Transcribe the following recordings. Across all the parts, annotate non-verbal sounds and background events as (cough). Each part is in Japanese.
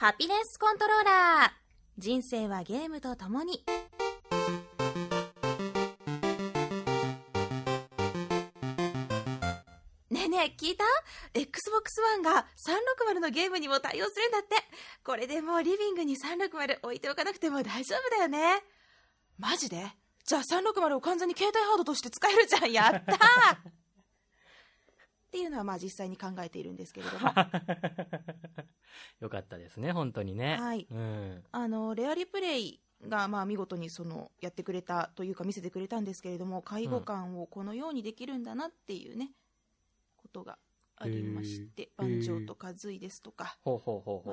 ハピネスコントローラー。人生はゲームとともに。ねえねえ聞いた ?Xbox One が360のゲームにも対応するんだって。これでもうリビングに360置いておかなくても大丈夫だよね。マジで？じゃあ360を完全に携帯ハードとして使えるじゃん。やったっていうのはまあ実際に考えているんですけれども (laughs) よかったですね、本当にね。はいうん。あのレアリプレイがまあ見事にそのやってくれたというか見せてくれたんですけれども介護官をこのようにできるんだなっていうねことがありましてへー万丈とかずいですとか。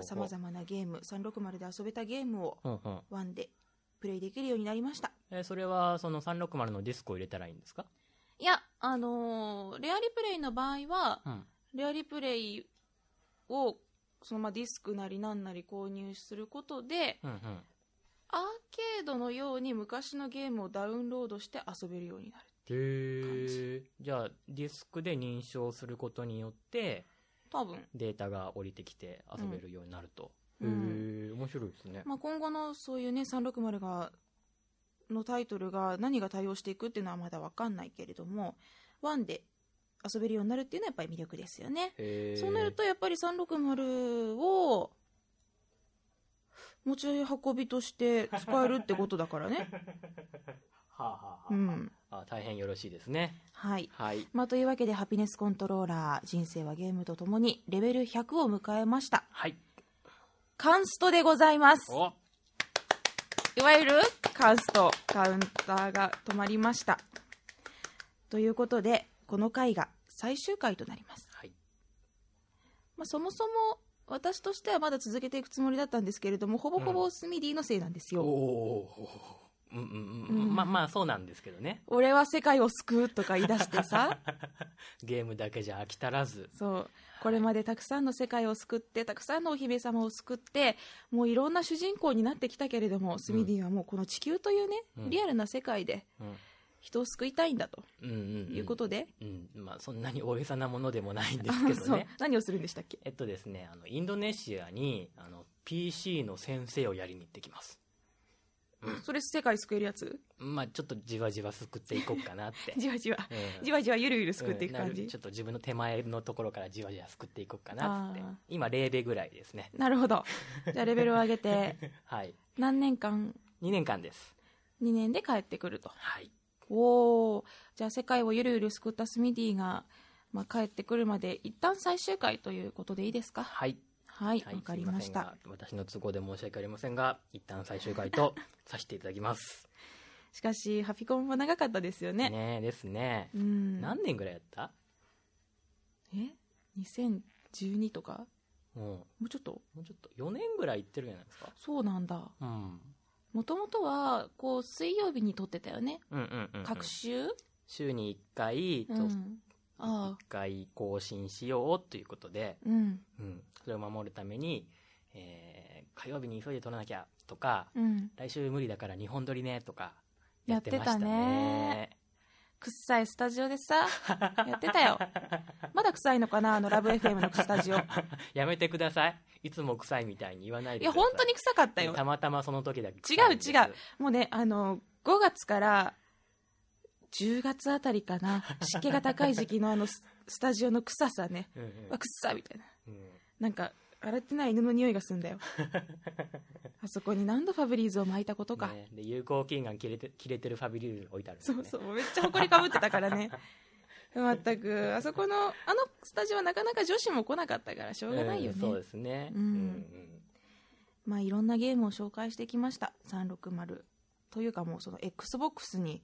さまざ、まなゲーム360で遊べたゲームをうんうん。1でプレイできるようになりましたえーそれは、その360のディスクを入れたらいいんですか？あのーレアリプレイの場合はうん。レアリプレイをそのまあディスクなりなんなり購入することでうんうん。アーケードのように昔のゲームをダウンロードして遊べるようになるへえ。じゃあ、ディスクで認証することによって、多分、データが降りてきて遊べるようになると。うんへえ、面白いですね。まあ、今後のそういうね360がのタイトルが何が対応していくっていうのはまだ分かんないけれども1で遊べるようになるっていうのはやっぱり魅力ですよね。そうなるとやっぱり360を持ち運びとして使えるってことだからね (laughs) はあ、はあはあ、うんあ大変よろしいですね。はいはい。まあ、というわけでハピネスコントローラー人生はゲームとともにレベル100を迎えましたはい。カンストでございますおいわゆるカンストカウンターが止まりましたということでこの回が最終回となります、はい。まあ、そもそも私としてはまだ続けていくつもりだったんですけれどもほぼほぼスミディのせいなんですおよ、お。うんうんううんん。まあまあ、そうなんですけどね。俺は世界を救うとか言い出してさ (laughs) ゲームだけじゃ飽き足らず。そうこれまでたくさんの世界を救ってたくさんのお姫様を救ってもういろんな主人公になってきたけれども、スミディはもうこの地球というね、うんリアルな世界でうん。人を救いたいんだとうんうん、うん。いうことで、うん。まあ、そんなに大げさなものでもないんですけどね。(laughs) 何をするんでしたっけ？えっとですね、あの、インドネシアに、あの、PC の先生をやりに行ってきます。それ世界救えるやつ？まあ、ちょっとじわじわ救っていこうかなって。(laughs) じわじわ、うん。じわじわゆるゆる救っていく感じ、うん。ちょっと自分の手前のところからじわじわ救っていこうかなって。今0ベぐらいですね。なるほど。じゃあレベルを上げて (laughs) はい。何年間？2年間です。2年で帰ってくると。はい。おおじゃあ世界をゆるゆる救ったスミディが、まあ、帰ってくるまで一旦最終回ということでいいですか？はいはいわ、はいかりました。私の都合で申し訳ありませんが一旦最終回と (laughs) させていただきます。しかしハピコンも長かったですよね。ねえですね。うん。何年ぐらいやった？え？2012とか？うん。ももうちょっと？うちょっと。4年ぐらい行ってるじゃないですか。そうなんだ。うん。もともとはこう水曜日に撮ってたよね。うんうんうんうん。各週？週に1回と1うんあ。あ回更新しようということで、うん。うん、それを守るために、えー火曜日に急いで撮らなきゃとかうん。来週無理だから2本撮りねとかやってましたね。くっさいスタジオでさ (laughs) やってたよ。まだ臭いのかなあのラブ FM のスタジオいやめてください。いつも臭いみたいに言わないでやください。本当に臭かったよ。たまたまその時だけ違う違う。もうねあの5月から10月あたりかな。(laughs) 湿気が高い時期のあのススタジオの臭さね。うんうん。わくっさみたいな。うん。なんか洗ってない犬の匂いがすんだよ。(laughs) あそこに何度ファブリーズを巻いたことか、ねで有効期限切れて切れてるファビリーズ置いてあるね。そうそう。めっちゃ埃かぶってたからね。まったく。あそこのあのスタジオはなかなか女子も来なかったからしょうがないよね、うんそうですね。うん。うんまあいろんなゲームを紹介してきました。360というかもうその XBOX に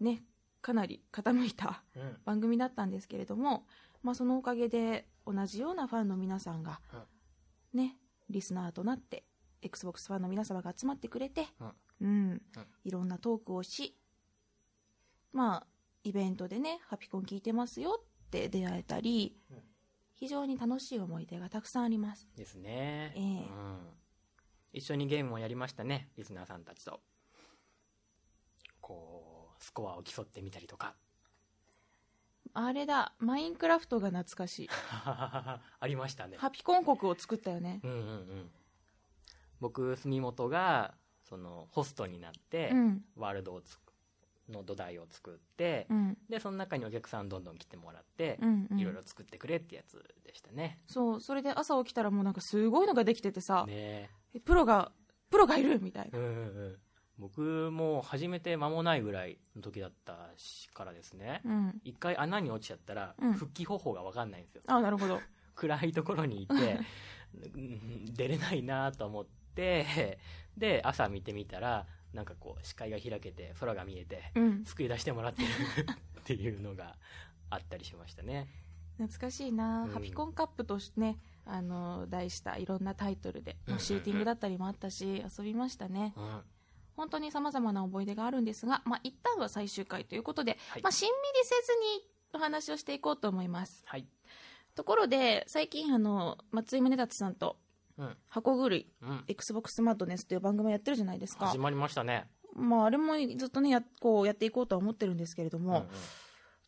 ねかなり傾いた番組だったんですけれども、まあ、そのおかげで同じようなファンの皆さんがねリスナーとなって XBOX ファンの皆様が集まってくれて、うん。いろんなトークをしまあイベントでねハピコン聞いてますよって出会えたり、うん。非常に楽しい思い出がたくさんあります。ですね、ええ。うん、一緒にゲームもやりましたねリスナーさんたちと。こうスコアを競ってみたりとか。あれだ。マインクラフトが懐かしい。(laughs) ありましたね。ハピコン国を作ったよね。うんうんうん。僕住本がそのホストになって、うん。ワールドをつくの土台を作って、うん。でその中にお客さんどんどん来てもらってう、んうん。いろいろ作ってくれってやつでしたね。そうそれで朝起きたらもうなんかすごいのができててさ、ね。えプロがプロがいるみたいな。うんうんうん僕も始めて間もないぐらいの時だったしからですね。うん。一回穴に落ちちゃったらうん。復帰方法が分かんないんですよ、あなるほど。暗いところにいてうん出れないなと思ってで朝見てみたらなんかこう視界が開けて空が見えてうん。救い出してもらってるっていうのがあったりしましたね。懐かしいな、うん。ハピコンカップとしてねあの題したいろんなタイトルで、うんうんうん。シューティングだったりもあったし遊びましたね。うん本当にさまざまな思い出があるんですが、まあ、一旦は最終回ということで、はい。まあ、しんみりせずにお話をしていこうと思います。はい。ところで最近あの松井宗達さんとうん。箱狂いうん。XBOX スマートネスという番組をやってるじゃないですか。始まりましたね。まああれもずっとねやこうやっていこうとは思ってるんですけれども、うんうん。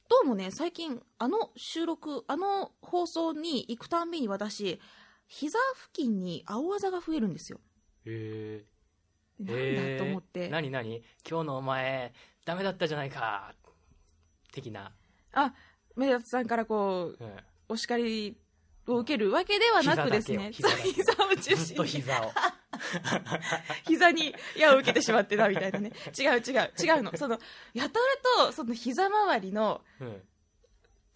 どうもね最近あの収録あの放送に行くたんびに私膝付近に青あざが増えるんですよ。へえなんだと思って。何何？今日のお前ダメだったじゃないか。的な、あ目立さんからこううん、お叱りを受けるわけではなくですね。膝膝を。中ずっと心に膝を。膝に矢を受けてしまってたみたいなね。違う違う違うの。そのやたらとその膝周りのうん。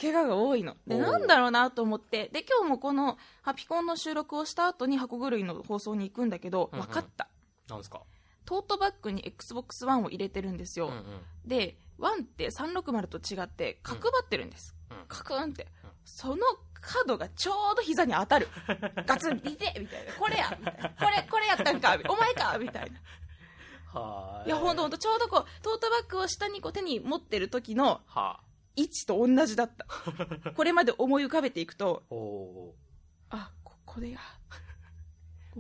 怪我が多いの。でなんだろうなと思って。で今日もこのハピコンの収録をした後に箱狂いの放送に行くんだけど分かった、なんですか？トートバッグに XBOX1 を入れてるんですよ、うんうん。で1って360と違って角張ってるんです、うん。カクンって、うん。その角がちょうど膝に当たる。(laughs) ガツン見てみたいな。これやみたいな。これこれやったんかお前かみたいな。はいやほんとほんとちょうどこうトートバッグを下にこう手に持ってる時のはあ。位置と同じだった。これまで思い浮かべていくとあここれや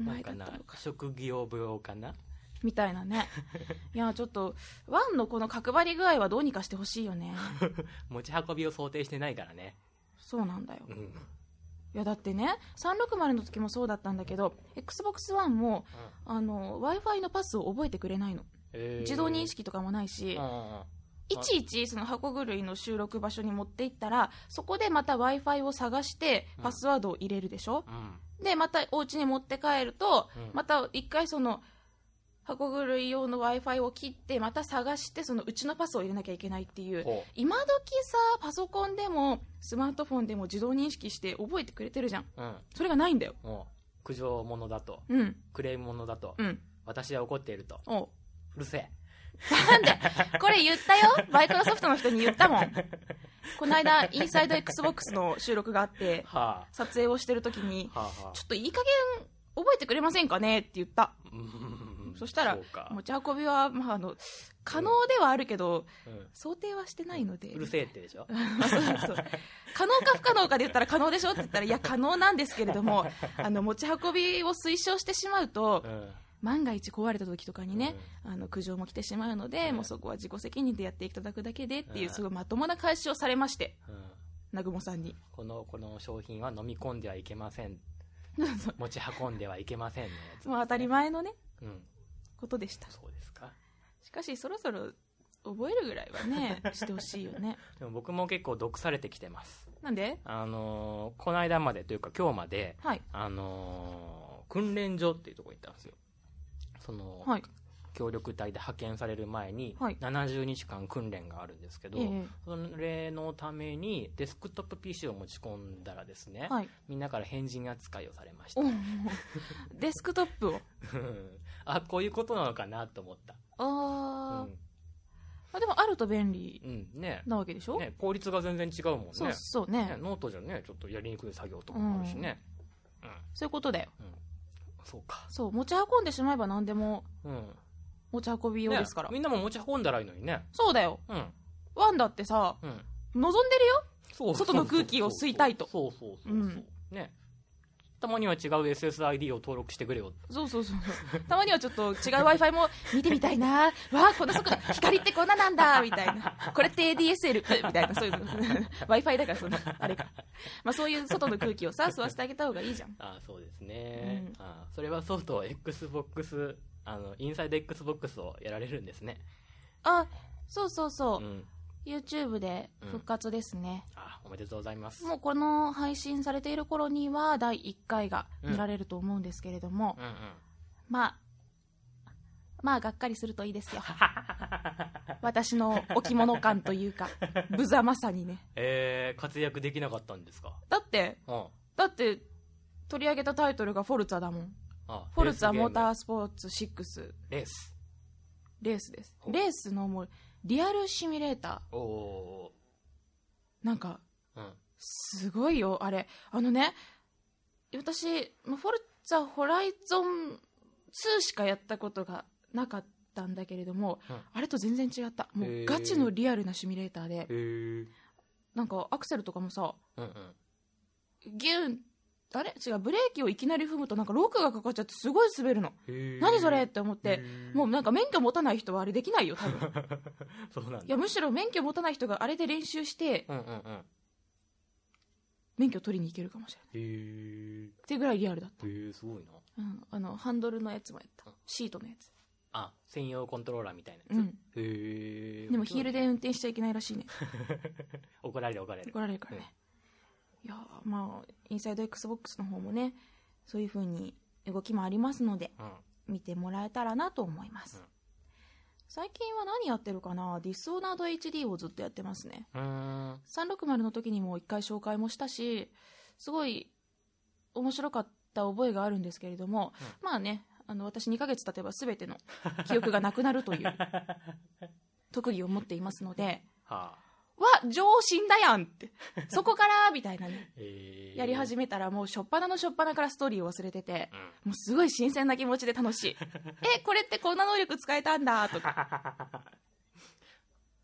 前だかな職業病かな？みたいなね。(laughs) いやちょっとワンのこの角張り具合はどうにかしてほしいよね。(laughs) 持ち運びを想定してないからね。そうなんだよ。うん、うん、いやだってね360の時もそうだったんだけど XBOX1 も w i f i のパスを覚えてくれないの。えー。自動認識とかもないし、うんうんうん。いちいちその箱狂いの収録場所に持っていったらそこでまた w i f i を探してうん。パスワードを入れるでしょ、うんでまたお家に持って帰ると、うん。また一回その箱狂い用の w i f i を切ってまた探してそのうちのパスを入れなきゃいけないっていう。ほ今時さパソコンでもスマートフォンでも自動認識して覚えてくれてるじゃん。ううん。それがないんだよ。苦情者だと。うん。クレーム者だと、うん。私は怒っていると。うるせえなんで？これ言ったよ？マイクロソフトの人に言ったもん。この間インサイド XBOX の収録があっては撮影をしてる時にあはあはあ。ちょっといい加減覚えてくれませんかね？って言った。うん。そしたら持ち運びは、まあ、あの可能ではあるけど、うん。想定はしてないので。うるせえってでしょ？(laughs) まあそうそう。可能か不可能かで言ったら可能でしょ？って言ったらいや可能なんですけれどもあの持ち運びを推奨してしまうとうん万が一壊れた時とかにね、あの苦情も来てしまうので、うんもうそこは自己責任でやっていただくだけでっていう、うんすごいまともな返しをされましてうん。南雲さんに。このこの商品は飲み込んではいけません。(laughs) 持ち運んではいけませんのやつもう当たり前のねうん。ことでした。そうですか。しかしそろそろ覚えるぐらいはね (laughs) してほしいよね。でも僕も結構毒されてきてます。なんで？あのーこの間までというか今日まではい。あのー訓練所っていうところに行ったんですよその、はい。協力隊で派遣される前にはい。70日間訓練があるんですけど、ええ。それのためにデスクトップ PC を持ち込んだらですね、はい。みんなから変人扱いをされました。お (laughs) デスクトップを？あこういうことなのかなと思った。あー、うん。あでもあると便利うん。ね。なわけでしょ、ね。効率が全然違うもんね。そうそうね。ねノートじゃねちょっとやりにくい作業とかもあるしね。そういうことだよ。うん、そうか。そう持ち運んでしまえば何でもうん。持ち運び用ですから、ねみんなも持ち運んだらいいのにね。そうだよ。うん。ワンだってさうん。望んでるよ。そう外の空気を吸いたいと。そうそうそうそうそう、うん。ねたまには違う SSID を登録してくれよ。そうそうそうたまにはちょっと違う w i f i も見てみたいな。わあこんな速度光ってこんななんだ。(laughs) みたいな。これって ADSL みたいなそういう w i f i だからそのあれか、まあ、そういう外の空気をさ吸わせてあげた方がいいじゃん。あそうですね、うん。あそれはそうと XBOX あのインサイド XBOX をやられるんですね。あそうそうそう。う、ん YouTube で復活ですね、あおめでとうございます。もうこの配信されている頃には第1回が見られると思うんですけれども、うんうん。まあまあがっかりするといいですよ。(laughs) 私の置物感というか無様さにね。えー、活躍できなかったんですか？だってうん。だって取り上げたタイトルがフォルツァだもん。あフォルツァモータースポーツ6レース。レースです。レースのもうリアルシミュレータおおー。なんかーうん。すごいよあれ。あのね私まあフォルツァホライゾン2しかやったことがなかったんだけれども、うん。あれと全然違った。もうガチのリアルなシミュレーターで。なんかアクセルとかもさうんうん。ギュンあれ違うブレーキをいきなり踏むとなんかロックがかかっちゃってすごい滑るの。何それって思ってもうなんか免許持たない人はあれできないよ多分。(laughs) そうなんだ。いやむしろ免許持たない人があれで練習してうんうんうん。免許取りに行けるかもしれない。ってぐらいリアルだっへえすごいな。た、うん、あのハンドルのやつもやった。シートのやつ。あ専用コントローラーみたいなやつ、うん。へえでもヒールで運転しちゃいけないらしいね。(laughs) 怒られる怒られる。怒られるからね、いやーまあインサイド XBOX の方もねそういう風に動きもありますのでうん。見てもらえたらなと思います、うん。最近は何やってるかな？ディスオーナード HD をずっとやってますね。うーん。360の時にも一回紹介もしたしすごい面白かった覚えがあるんですけれども、まあねあの私2ヶ月経てば全ての記憶がなくなるという (laughs) 特技を持っていますのではあわ上死んだやんって。(laughs) そこからみたいなね。へえやり始めたらもう初っ端の初っ端からストーリーを忘れててうん。もうすごい新鮮な気持ちで楽しい。(laughs) えこれってこんな能力使えたんだとか。(laughs)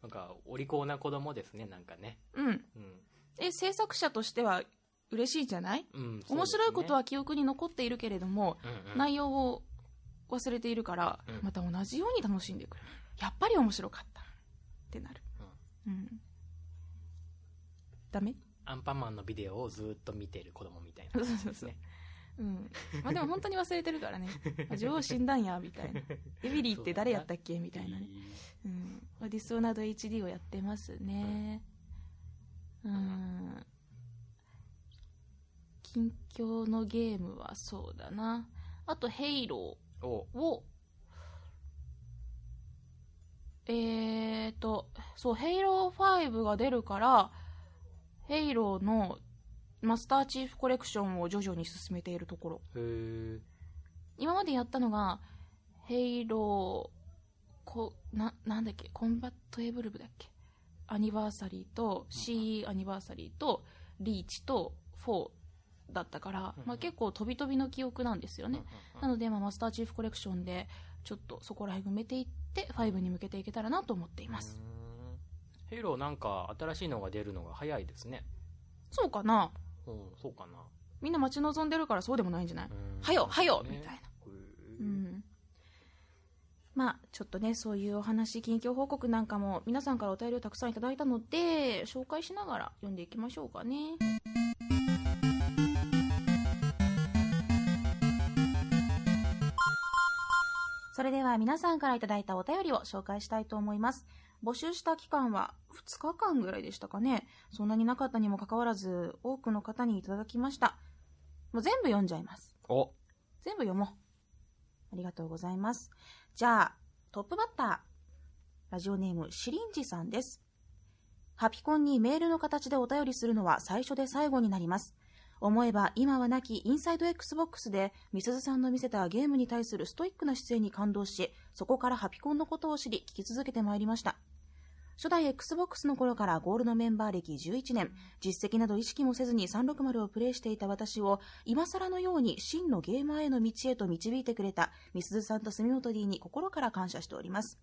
なんかお利口な子供ですねなんかね。うん。うん、え制作者としては嬉しいじゃない？うん面白いことは記憶に残っているけれども、そうんうん。内容を忘れているから、うん。また同じように楽しんでくる。やっぱり面白かった。ってなる。うん、ダメ？アンパンマンのビデオをずっと見てる子供みたいな。そうそうそう。うん。まあでも本当に忘れてるからね。(laughs) あ女王死んだんやみたいな。(laughs) エミリーって誰やったっけ？みたいなね。うん。まあディスオナード HD をやってますね。うん。近況のゲームはそうだな。あとヘイロー。お。を。えーとそうヘイロー5が出るからヘイローのマスターチーフコレクションを徐々に進めているところ。へえ今までやったのがヘイローこななんだっけ？コンバットエボルヴだっけ？アニバーサリーと CE アニバーサリーとリーチと4だったから、うんまあ、結構飛び飛びの記憶なんですよね、なので、まあ、マスターチーフコレクションでちょっとそこら辺埋めていって5に向けていけたらなと思っています、ヘイローなんか新しいのが出るのが早いですね。そうかな？うんそうかな。みんな待ち望んでるからそうでもないんじゃない、うん。はよはよね。みたいな。へーうん。まあちょっとねそういうお話近況報告なんかも皆さんからお便りをたくさんいただいたので紹介しながら読んでいきましょうかね。それでは皆さんからいただいたお便りを紹介したいと思います募集した期間は2日間ぐらいでしたかねそんなになかったにもかかわらず多くの方にいただきましたもう全部読んじゃいますお全部読もう。ありがとうございます。じゃあ、トップバッター。ラジオネーム、シリンジさんです。ハピコンにメールの形でお便りするのは最初で最後になります。思えば今はなきインサイド XBOX でみすずさんの見せたゲームに対するストイックな姿勢に感動し、そこからハピコンのことを知り聞き続けてまいりました。初代 XBOX の頃からゴールドメンバー歴11年、実績など意識もせずに360をプレイしていた私を、今更のように真のゲーマーへの道へと導いてくれた、みすずさんと住本 D に心から感謝しております。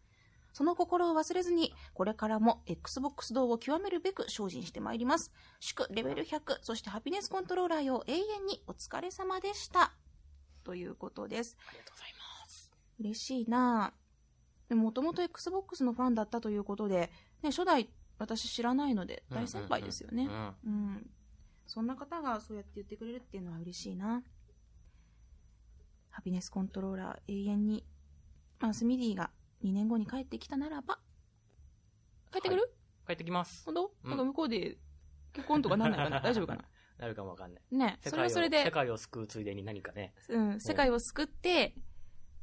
その心を忘れずに、これからも Xbox 道を極めるべく精進してまいります。祝レベル100、そしてハピネスコントローラーよ永遠にお疲れ様でした。ということです。ありがとうございます。嬉しいなぁ。もともと Xbox のファンだったということで、ね、初代私知らないので大先輩ですよね。うん。そんな方がそうやって言ってくれるっていうのは嬉しいな。ハピネスコントローラー永遠に、まあ、スミディが2年後に帰ってきたならば、帰ってくる、は帰ってきます。本当、うんなんか向こうで結婚とかなんないかな？(laughs) 大丈夫かな？なるかもわかんない。ねそれはそれで世、界を救うついでに何かね。うん、世界を救って、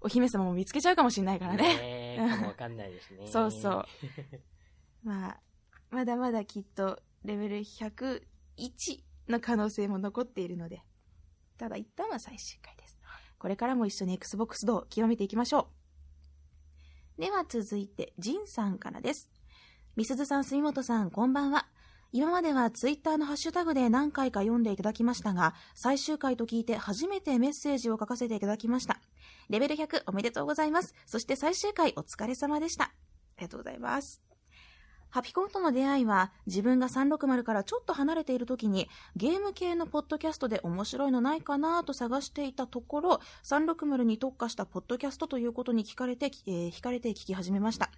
お姫様も見つけちゃうかもしれないからね。ねえかもわかんないですね。(laughs) そうそう。まあ、まだまだきっとレベル101の可能性も残っているので、ただ一旦は最終回です。これからも一緒に Xbox 道を極めていきましょう。では続いて、ジンさんからです。みすずさん、住本さん、こんばんは。今まではツイッターのハッシュタグで何回か読んでいただきましたが、最終回と聞いて初めてメッセージを書かせていただきました。レベル100おめでとうございます。そして最終回お疲れ様でした。ありがとうございます。ハピコンとの出会いは自分が360からちょっと離れている時にゲーム系のポッドキャストで面白いのないかなと探していたところ360に特化したポッドキャストということに聞かれて、えー惹かれて聞き始めました。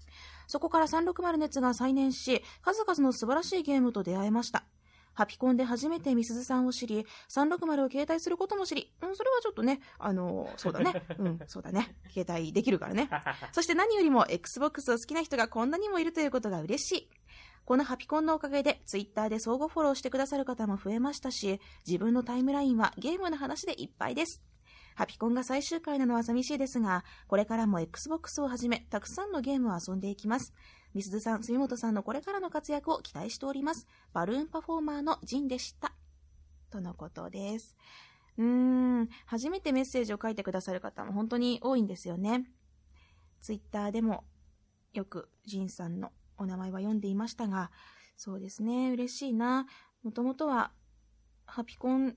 そこから360熱が再燃し数々の素晴らしいゲームと出会えました。ハピコンで初めてみすずさんを知り、360を携帯することも知り、うん、それはちょっとね、あのーそうだね。うん、そうだね。携帯できるからね。(laughs) そして何よりも Xbox を好きな人がこんなにもいるということが嬉しい。このハピコンのおかげで Twitter で相互フォローしてくださる方も増えましたし、自分のタイムラインはゲームの話でいっぱいです。ハピコンが最終回なのは寂しいですが、これからも Xbox をはじめ、たくさんのゲームを遊んでいきます。みすずさん、住本さんのこれからの活躍を期待しております。バルーンパフォーマーのジンでした。とのことです。うーん、初めてメッセージを書いてくださる方も本当に多いんですよね。ツイッターでもよくジンさんのお名前は読んでいましたが、そうですね、嬉しいな。もともとは、ハピコン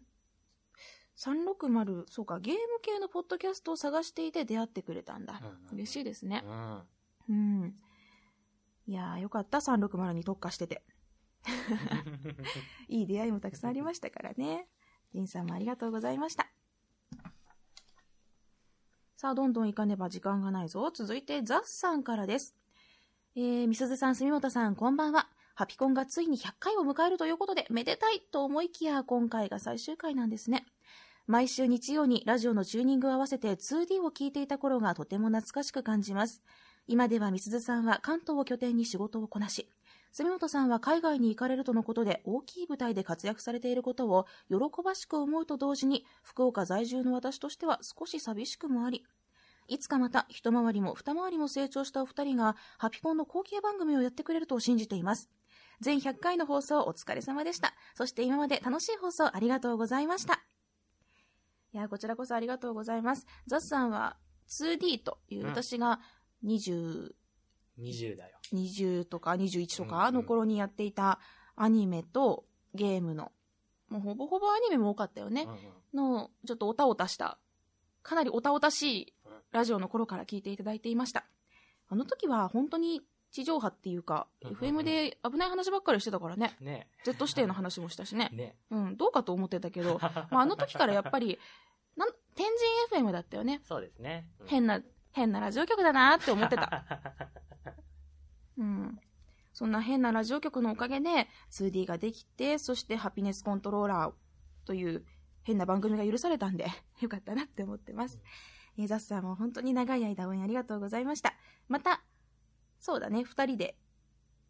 360、そうか、ゲーム系のポッドキャストを探していて出会ってくれたんだ。嬉しいですね。うん。うん。いやー、よかった、360に特化してて。(laughs) いい出会いもたくさんありましたからね。ジンさんもありがとうございました。さあ、どんどん行かねば時間がないぞ。続いて、ザッさんからです。えー、みすずさん、住本さん、こんばんは。ハピコンがついに100回を迎えるということで、めでたいと思いきや、今回が最終回なんですね。毎週日曜にラジオのチューニングを合わせて 2D を聞いていた頃がとても懐かしく感じます。今ではみすずさんは関東を拠点に仕事をこなし、住本さんは海外に行かれるとのことで大きい舞台で活躍されていることを喜ばしく思うと同時に福岡在住の私としては少し寂しくもありいつかまた一回りも二回りも成長したお二人がハピコンの後継番組をやってくれると信じています。全100回の放送お疲れ様でした。そして今まで楽しい放送ありがとうございました。いやこちらこそありがとうございます。ザスさんは 2D といううん。私が20 20だよ。20とか21とかの頃にやっていたアニメとゲームの、もうほぼほぼアニメも多かったよねうん、うんの、ちょっとおたおたした、かなりおたおたしいラジオの頃から聞いていただいていました。あの時は本当に地上波っていうか、うんうんうん FM で危ない話ばっかりしてたからね。ね Z 指定の話もしたしね。ねうん、どうかと思ってたけど、(laughs) まあ、あの時からやっぱり、なん天神 FM だったよね。そうですね。うん変な、変なラジオ局だなって思ってた。うん。そんな変なラジオ局のおかげで 2D ができて、そしてハピネスコントローラーという変な番組が許されたんで、(laughs) よかったなって思ってます。えーザスさんも本当に長い間応援ありがとうございました。また、そうだね、二人で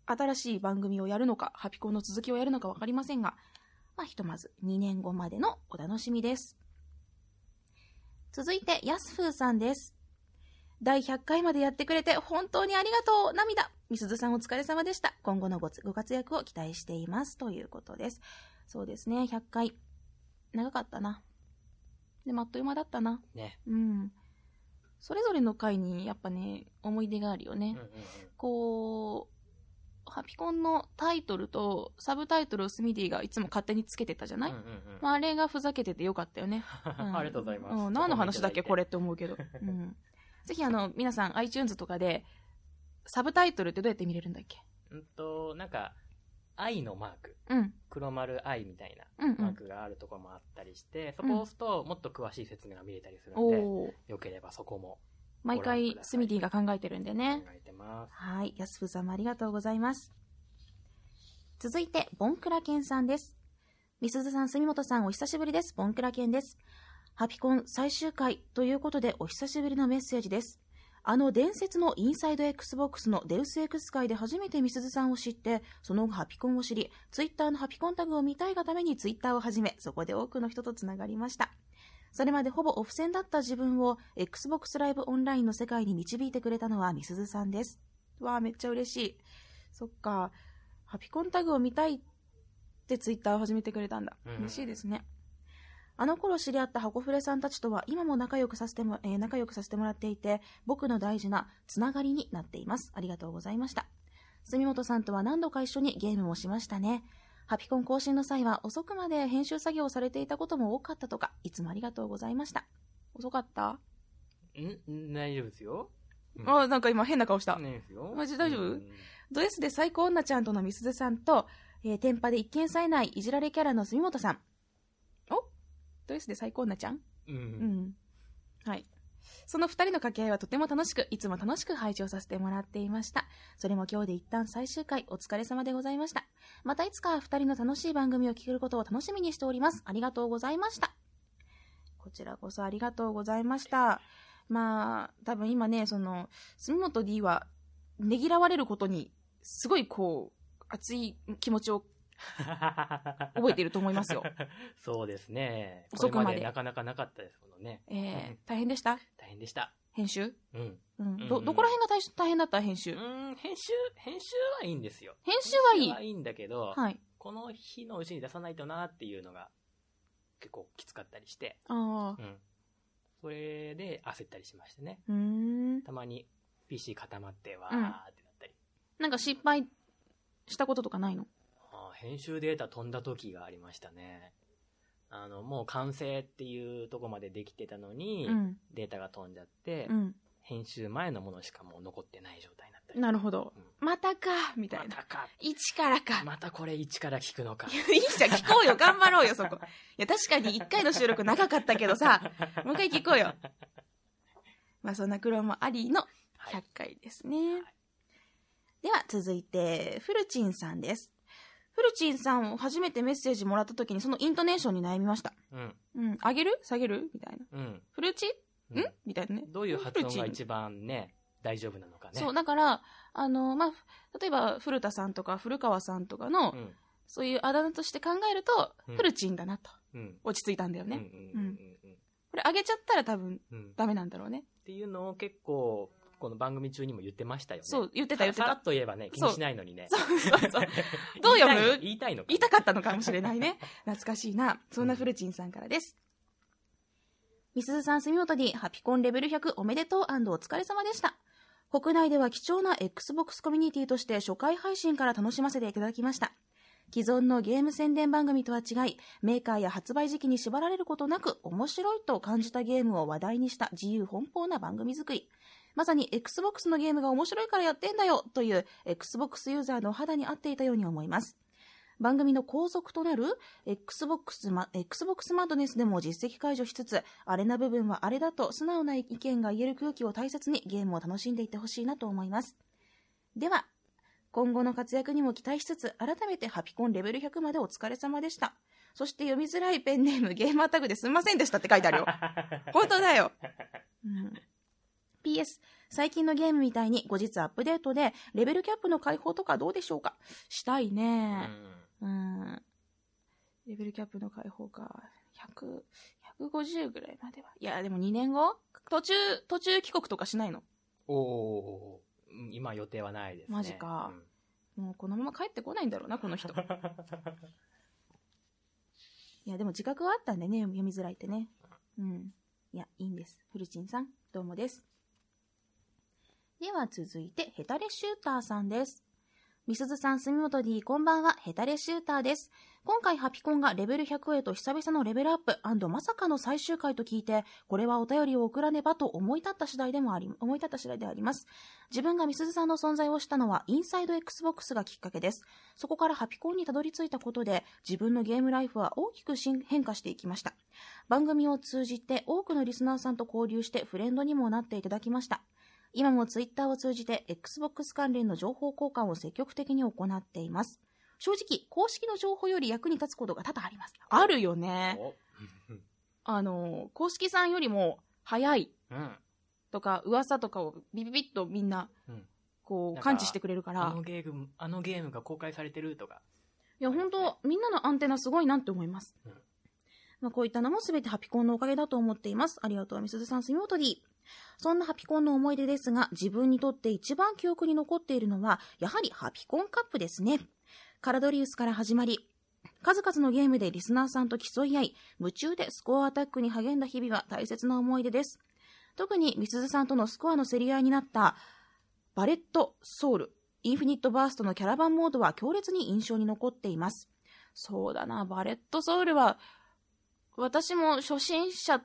新しい番組をやるのか、ハピコンの続きをやるのかわかりませんが、まあ、ひとまず2年後までのお楽しみです。続いて、ヤスフーさんです。第100回までやってくれて本当にありがとう涙みすずさんお疲れ様でした。今後のごご活躍を期待しています。ということです。そうですね、100回。長かったな。でもあっという間だったな。ね。うん。それぞれの回にやっぱね、思い出があるよね。うんうんうんこう、ハピコンのタイトルとサブタイトルをスミディがいつも勝手につけてたじゃない、うんうんうんまあ、あれがふざけててよかったよね。う (laughs) んありがとうございます。うん、何の話だっけこれ。れって思うけど。うん。ぜひあの、皆さん iTunes とかで、サブタイトルってどうやって見れるんだっけ？うんと、なんか、愛のマーク。うん。黒丸愛みたいなうんうん。マークがあるところもあったりして、そこを押すともっと詳しい説明が見れたりするので、おー。よければそこも毎回スミディが考えてるんで考ね。えてます。はい。安風さんもありがとうございます。続いて、ボンクラケンさんです。みすずさん、住本さん、お久しぶりです。ボンクラケンです。ハピコン最終回ということで、お久しぶりのメッセージです。あの伝説のインサイド XBOX のデウス X 界で初めてみすずさんを知って、その後ハピコンを知り、ツイッターのハピコンタグを見たいがためにツイッターを始め、そこで多くの人とつながりました。それまでほぼオフ戦だった自分を Xbox ライブオンラインの世界に導いてくれたのはみすずさんです。わあ、めっちゃ嬉しい。そっか。ハピコンタグを見たいってツイッターを始めてくれたんだ。うん嬉しいですね。あの頃知り合った箱フレさんたちとは今も仲良くさせても、えー仲良くさせてもらっていて、僕の大事なつながりになっています。ありがとうございました。住本さんとは何度か一緒にゲームもしましたね。ハピコン更新の際は遅くまで編集作業をされていたことも多かったとか、いつもありがとうございました。遅かった、ん？大丈夫ですよ。うんあ、なんか今変な顔した。ないですよ。マジ大丈夫？うんド S で最高女ちゃんとのみすずさんと、えー、テンパで一見冴えないいじられキャラの住本さん。おド S で最高女ちゃんう？うんん。はい。その二人の掛け合いはとても楽しく、いつも楽しく拝聴させてもらっていました。それも今日で一旦最終回、お疲れ様でございました。またいつか二人の楽しい番組を聞けることを楽しみにしております。ありがとうございました。こちらこそありがとうございました。まあ、多分今ね、その、住本 D は、ねぎらわれることに、すごいこう、熱い気持ちを覚えていると思いますよ。(laughs) そうですね。遅くまでこれまでなかなかなかったですものね。えー、大変でした？大変でした。編集？うん。うん。ど、うんどこら辺が大大変だった編集？うん、編集、編集はいいんですよ。編集はいいはいいんだけど、はい。この日のうちに出さないとなっていうのが結構きつかったりして、ああう。ん。それで焦ったりしましてね。うーん。たまに PC 固まってわーってなったり。なんか失敗したこととかないの？編集データ飛んだ時がありましたね。あの、もう完成っていうとこまでできてたのに、うん。データが飛んじゃって、うん。編集前のものしかもう残ってない状態になったり。なるほど。うんまたかみたいな。またか。一からか。またこれ一から聞くのか。(laughs) いいじゃん、聞こうよ。頑張ろうよ、そこ。いや、確かに一回の収録長かったけどさ、もう一回聞こうよ。まあ、そんな苦労もありのはい100回ですね。では、続いて、フルチンさんです。フルチンさんを初めてメッセージもらった時にそのイントネーションに悩みました。うん。うん。上げる？下げる？みたいな。うん。フルチうんん？みたいなね。どういう発音が一番ね、大丈夫なのかね。そう、だから、あの、まあ、例えば、古田さんとか古川さんとかの、うん。そういうあだ名として考えると、うんフルチンだなと、うん。落ち着いたんだよね。うんこれ上げちゃったら多分ダメなんだろうね。ていうのを結構、この番組中にも言ってましたよね。そう、言ってた言ってさらた。っと言えばね、気にしないのにね。そうそうそう。(laughs) どう読む？言いたいの言いたいのか言いたかったのかもしれないね。懐かしいな。そんなフルチンさんからです。みすずさん、住本にハピコンレベル100おめでとうお疲れ様でした。国内では貴重な Xbox コミュニティとして初回配信から楽しませていただきました。既存のゲーム宣伝番組とは違い、メーカーや発売時期に縛られることなく面白いと感じたゲームを話題にした自由奔放な番組作り。まさに Xbox のゲームが面白いからやってんだよという Xbox ユーザーの肌に合っていたように思います。番組の後続となる Xbox, マ Xbox マッドネスでも実績解除しつつ、あれな部分はあれだと素直な意見が言える空気を大切にゲームを楽しんでいってほしいなと思います。では、今後の活躍にも期待しつつ、改めてハピコンレベル100までお疲れ様でした。そして読みづらいペンネームゲーマータグですんませんでしたって書いてあるよ。(laughs) 本当だよ。うん、PS、最近のゲームみたいに後日アップデートでレベルキャップの解放とかどうでしょうか？したいね。うん。レベルキャップの解放か。100、150ぐらいまでは。いや、でも2年後？途中、途中帰国とかしないの？おおー今予定はないですね。マジかもうこのまま帰ってこないんだろうな、この人。う (laughs) んいや、でも自覚はあったんでね、読みづらいってね。うん。いや、いいんです。フルチンさん、どうもです。では続いて、ヘタレシューターさんです。みすずさん、住本 D、こんばんは、ヘタレシューターです。今回、ハピコンがレベル100へと久々のレベルアップまさかの最終回と聞いて、これはお便りを送らねばと思い立った次第でもあり、思い立った次第であります。自分がみすずさんの存在をしたのは、インサイド Xbox がきっかけです。そこからハピコンにたどり着いたことで、自分のゲームライフは大きく変化していきました。番組を通じて、多くのリスナーさんと交流してフレンドにもなっていただきました。今もツイッターを通じて Xbox 関連の情報交換を積極的に行っています。正直、公式の情報より役に立つことが多々あります。あるよね。あの、公式さんよりも早いとか、噂とかをビビビッとみんな、こう、感知してくれるから。あのゲーム、あのゲームが公開されてるとか。いや、本当みんなのアンテナすごいなって思います。うん、まあ、こういったのも全てハピコンのおかげだと思っています。ありがとう、みすずさん、すみもとり。そんなハピコンの思い出ですが、自分にとって一番記憶に残っているのは、やはりハピコンカップですね。カラドリウスから始まり、数々のゲームでリスナーさんと競い合い、夢中でスコアアタックに励んだ日々は大切な思い出です。特にみすずさんとのスコアの競り合いになった、バレットソウル、インフィニットバーストのキャラバンモードは強烈に印象に残っています。そうだな、バレットソウルは、私も初心者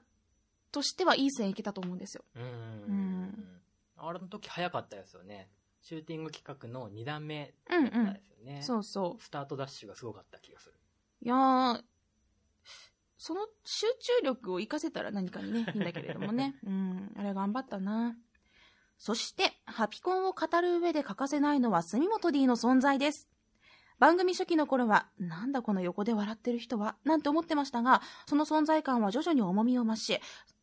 としてはいい線いけたと思うんですよ。うん。あれの時早かったですよね。シューティング企画の2段目だったですよね。うんうん、そうそう。スタートダッシュがすごかった気がする。いやー、その集中力を活かせたら何かにね、(laughs) いいんだけれどもね。うん、あれ頑張ったな。そして、ハピコンを語る上で欠かせないのは住本 D の存在です。番組初期の頃は、なんだこの横で笑ってる人は、なんて思ってましたが、その存在感は徐々に重みを増し、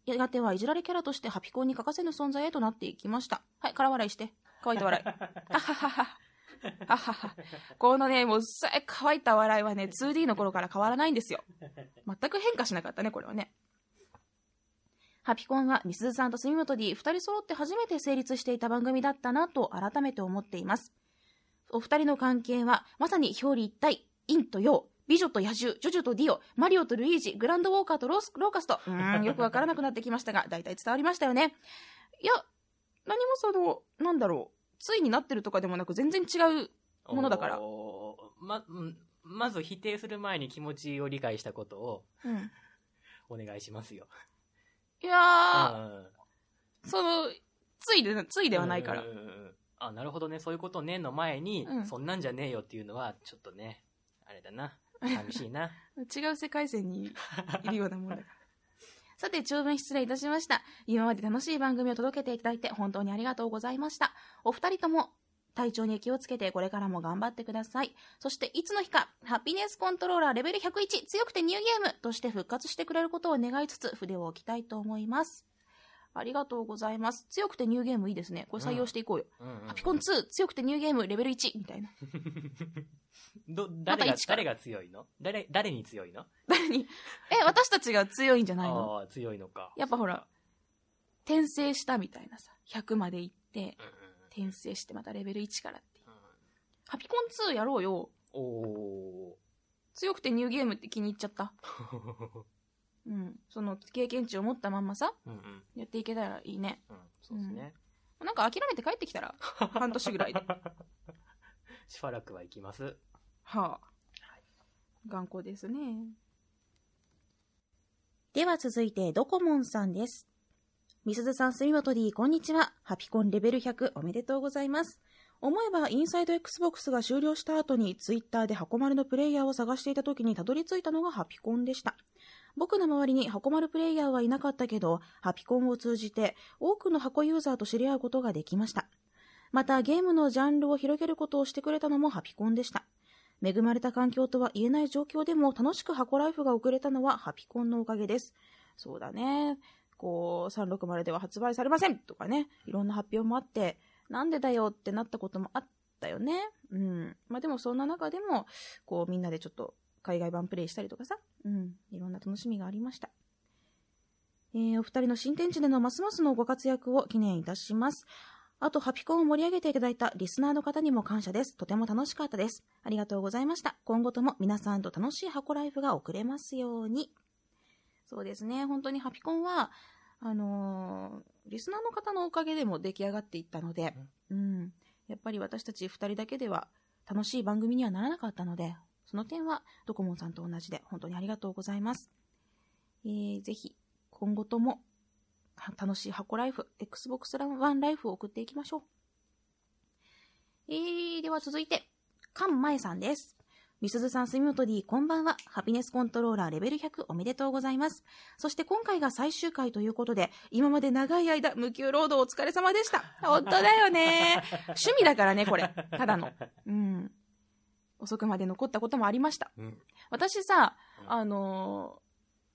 やがてはいじられキャラとしてハピコンに欠かせぬ存在へとなっていきました。はい、空笑いして。乾いた笑い。(laughs) あははは。あはは。このね、もう、さえ乾いた笑いはね、2D の頃から変わらないんですよ。全く変化しなかったね、これはね。ハピコンは、みすずさんと住本 D、二人揃って初めて成立していた番組だったなと改めて思っています。お二人の関係は、まさに表裏一体、陰と陽、美女と野獣、ジョジョとディオ、マリオとルイージ、グランドウォーカーとロースローカスと、うん、よくわからなくなってきましたが、大体伝わりましたよね。いや、何もその、なんだろう、ついになってるとかでもなく、全然違うものだから。ま、まず否定する前に気持ちを理解したことを、うん、お願いしますよ。いやー、その、ついで、ついではないから。あ、なるほどね、そういうことねの前に、うん、そんなんじゃねえよっていうのは、ちょっとね、あれだな。寂しいな。違う世界線にいるようなもんだから。(laughs) さて、長文失礼いたしました。今まで楽しい番組を届けていただいて本当にありがとうございました。お二人とも体調に気をつけてこれからも頑張ってください。そしていつの日か、ハッピネスコントローラーレベル101強くてニューゲームとして復活してくれることを願いつつ筆を置きたいと思います。ありがとうございます。強くてニューゲームいいですね。これ採用していこうよ。うんうん、ハピコン2、強くてニューゲームレベル1みたいな。(laughs) ど、誰が、誰が強いの？誰、誰に強いの？誰に？え、(laughs) 私たちが強いんじゃないの？ああ、強いのか。やっぱほら、転生したみたいなさ、100まで行って、転生してまたレベル1からって。うん、ハピコン2やろうよ。おお。強くてニューゲームって気に入っちゃった。(laughs) うん。その経験値を持ったまんまさ、うんうん、やっていけたらいいね。うん、そうですね。うん、なんか諦めて帰ってきたら、(laughs) 半年ぐらいで。しばらくは行きます。はあ。はい、頑固ですね。では続いて、ドコモンさんです。みすずさん、すみもとり、こんにちは。ハピコンレベル100おめでとうございます。思えば、インサイド Xbox が終了した後に、ツイッターで箱丸のプレイヤーを探していた時にたどり着いたのがハピコンでした。僕の周りに箱丸プレイヤーはいなかったけど、ハピコンを通じて多くの箱ユーザーと知り合うことができました。また、ゲームのジャンルを広げることをしてくれたのもハピコンでした。恵まれた環境とは言えない状況でも楽しく箱ライフが送れたのはハピコンのおかげです。そうだね。こう、360では発売されませんとかね、いろんな発表もあって、なんでだよってなったこともあったよね。うん。まあでもそんな中でも、こうみんなでちょっと海外版プレイしたりとかさ、うん、いろんな楽しみがありました。えー、お二人の新天地でのますますのご活躍を記念いたします。あと、ハピコンを盛り上げていただいたリスナーの方にも感謝です。とても楽しかったです。ありがとうございました。今後とも皆さんと楽しい箱ライフが送れますように。そうですね。本当にハピコンは、あのー、リスナーの方のおかげでも出来上がっていったので、うん。やっぱり私たち二人だけでは楽しい番組にはならなかったので、その点はドコモンさんと同じで本当にありがとうございます。えー、ぜひ、今後とも楽しい箱ライフ、Xbox One ライフを送っていきましょう。えー、では続いて、カンマエさんです。みすずさん、住本 D、こんばんは。ハピネスコントローラーレベル100おめでとうございます。そして今回が最終回ということで、今まで長い間、無給労働お疲れ様でした。本当だよね。(laughs) 趣味だからね、これ。ただの。うん。遅くまで残ったこともありました。うん。私さ、うんあのー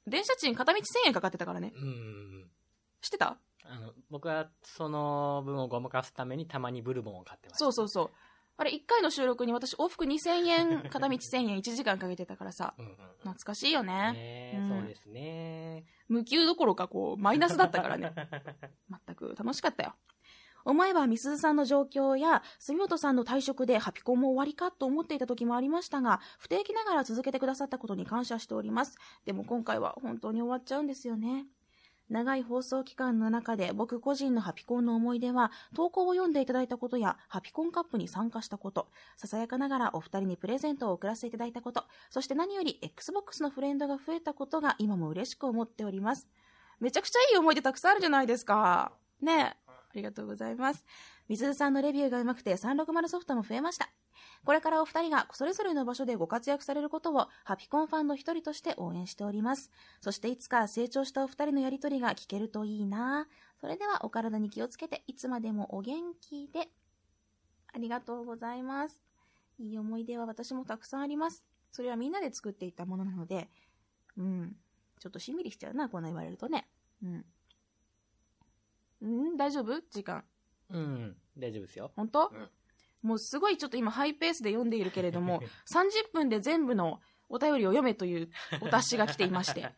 電車賃片道1000円かかってたからね。うん。知ってた？あの、僕はその分をごまかすためにたまにブルボンを買ってました。そうそうそう。あれ、1回の収録に私往復2000円、片道1000円、1時間かけてたからさ、うんうんうん。懐かしいよね。ねうんそうですね。無給どころか、こう、マイナスだったからね。(laughs) 全く楽しかったよ。思えば、みすずさんの状況や、住本さんの退職でハピコンも終わりかと思っていた時もありましたが、不定期ながら続けてくださったことに感謝しております。でも今回は本当に終わっちゃうんですよね。長い放送期間の中で僕個人のハピコンの思い出は、投稿を読んでいただいたことや、ハピコンカップに参加したこと、ささやかながらお二人にプレゼントを送らせていただいたこと、そして何より Xbox のフレンドが増えたことが今も嬉しく思っております。めちゃくちゃいい思い出たくさんあるじゃないですか。ねえ。ありがとうございます。みすずさんのレビューがうまくて360ソフトも増えました。これからお二人がそれぞれの場所でご活躍されることをハピコンファンの一人として応援しております。そしていつか成長したお二人のやりとりが聞けるといいなそれではお体に気をつけていつまでもお元気で。ありがとうございます。いい思い出は私もたくさんあります。それはみんなで作っていったものなので、うん。ちょっとしんみりしちゃうな、こんな言われるとね。うん。うん大丈夫？時間。うん。大丈夫ですよ。本当、うんもうすごいちょっと今ハイペースで読んでいるけれども、(laughs) 30分で全部のお便りを読めというお達しが来ていまして、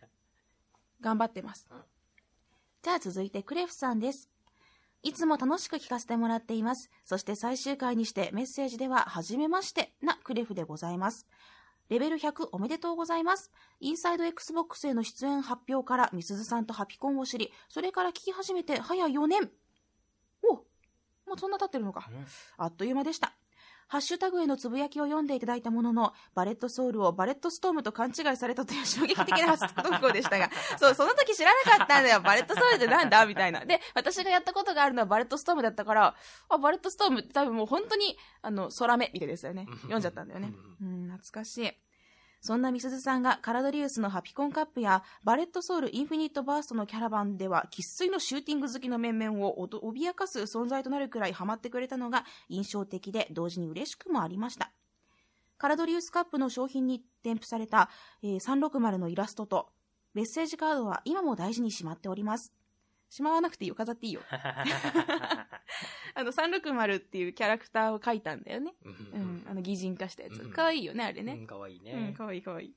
(laughs) 頑張ってますうん。じゃあ続いてクレフさんです。いつも楽しく聞かせてもらっています。そして最終回にしてメッセージでは、はじめましてなクレフでございます。レベル100おめでとうございます。インサイド XBOX への出演発表からみすずさんとハピコンを知り、それから聞き始めて早4年。おもうそんな経ってるのか。うんあっという間でした。ハッシュタグへのつぶやきを読んでいただいたものの、バレットソウルをバレットストームと勘違いされたという衝撃的な初投稿でしたが、(laughs) そう、その時知らなかったんだよ。バレットソウルってなんだみたいな。で、私がやったことがあるのはバレットストームだったから、あ、バレットストームって多分もう本当に、あの、空目みたいですよね。読んじゃったんだよね。うん、懐かしい。そんなみすずさんがカラドリウスのハピコンカップやバレットソウルインフィニットバーストのキャラバンでは生粋のシューティング好きの面々を脅かす存在となるくらいハマってくれたのが印象的で同時に嬉しくもありました。カラドリウスカップの商品に添付された、えー360のイラストとメッセージカードは今も大事にしまっております。しまわなくていいよ、飾っていいよ。(laughs) あの360っていうキャラクターを描いたんだよね。ううんん、あの擬人化したやつうん。かわいいよね、あれね。うんかわいいうん、ね。かわいいかわいい。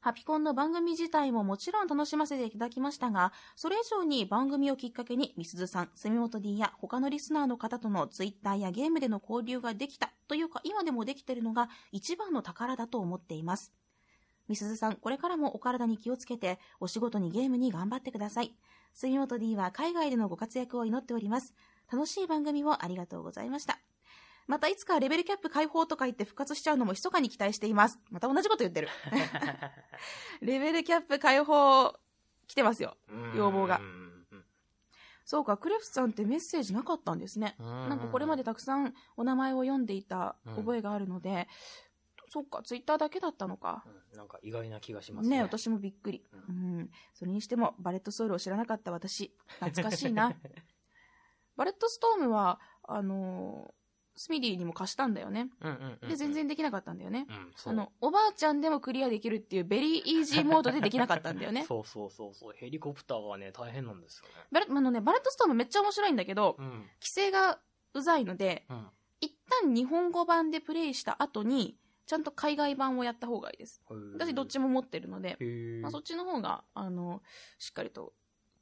ハピコンの番組自体ももちろん楽しませていただきましたが、それ以上に番組をきっかけに、みすずさん、住本 D や他のリスナーの方とのツイッターやゲームでの交流ができたというか、今でもできているのが一番の宝だと思っています。みすずさん、これからもお体に気をつけて、お仕事にゲームに頑張ってください。住本 D は海外でのご活躍を祈っております。楽しい番組をありがとうございました。またいつかレベルキャップ解放とか言って復活しちゃうのも密かに期待しています。また同じこと言ってる。(laughs) レベルキャップ解放来てますよ。要望がうんそうか、クレフさんってメッセージなかったんですね。うんなんかこれまでたくさんお名前を読んでいた覚えがあるので、そっか、ツイッターだけだったのか。うんなんか意外な気がしますねね。私もびっくり。ううんん。それにしても、バレットソウルを知らなかった私、懐かしいな。(laughs) バレットストームは、あのースミディにも貸したんだよね。うんうんうん。で、全然できなかったんだよね。うん。あの、おばあちゃんでもクリアできるっていうベリーイージーモードでできなかったんだよね。(laughs) そうそうそうそう。ヘリコプターがね、大変なんですよね。バレあのね、バレットストームめっちゃ面白いんだけど、うん。規制がうざいので、うん。一旦日本語版でプレイした後に、ちゃんと海外版をやった方がいいです。私どっちも。も持ってるので、まあ、そっちの方が、あの、しっかりと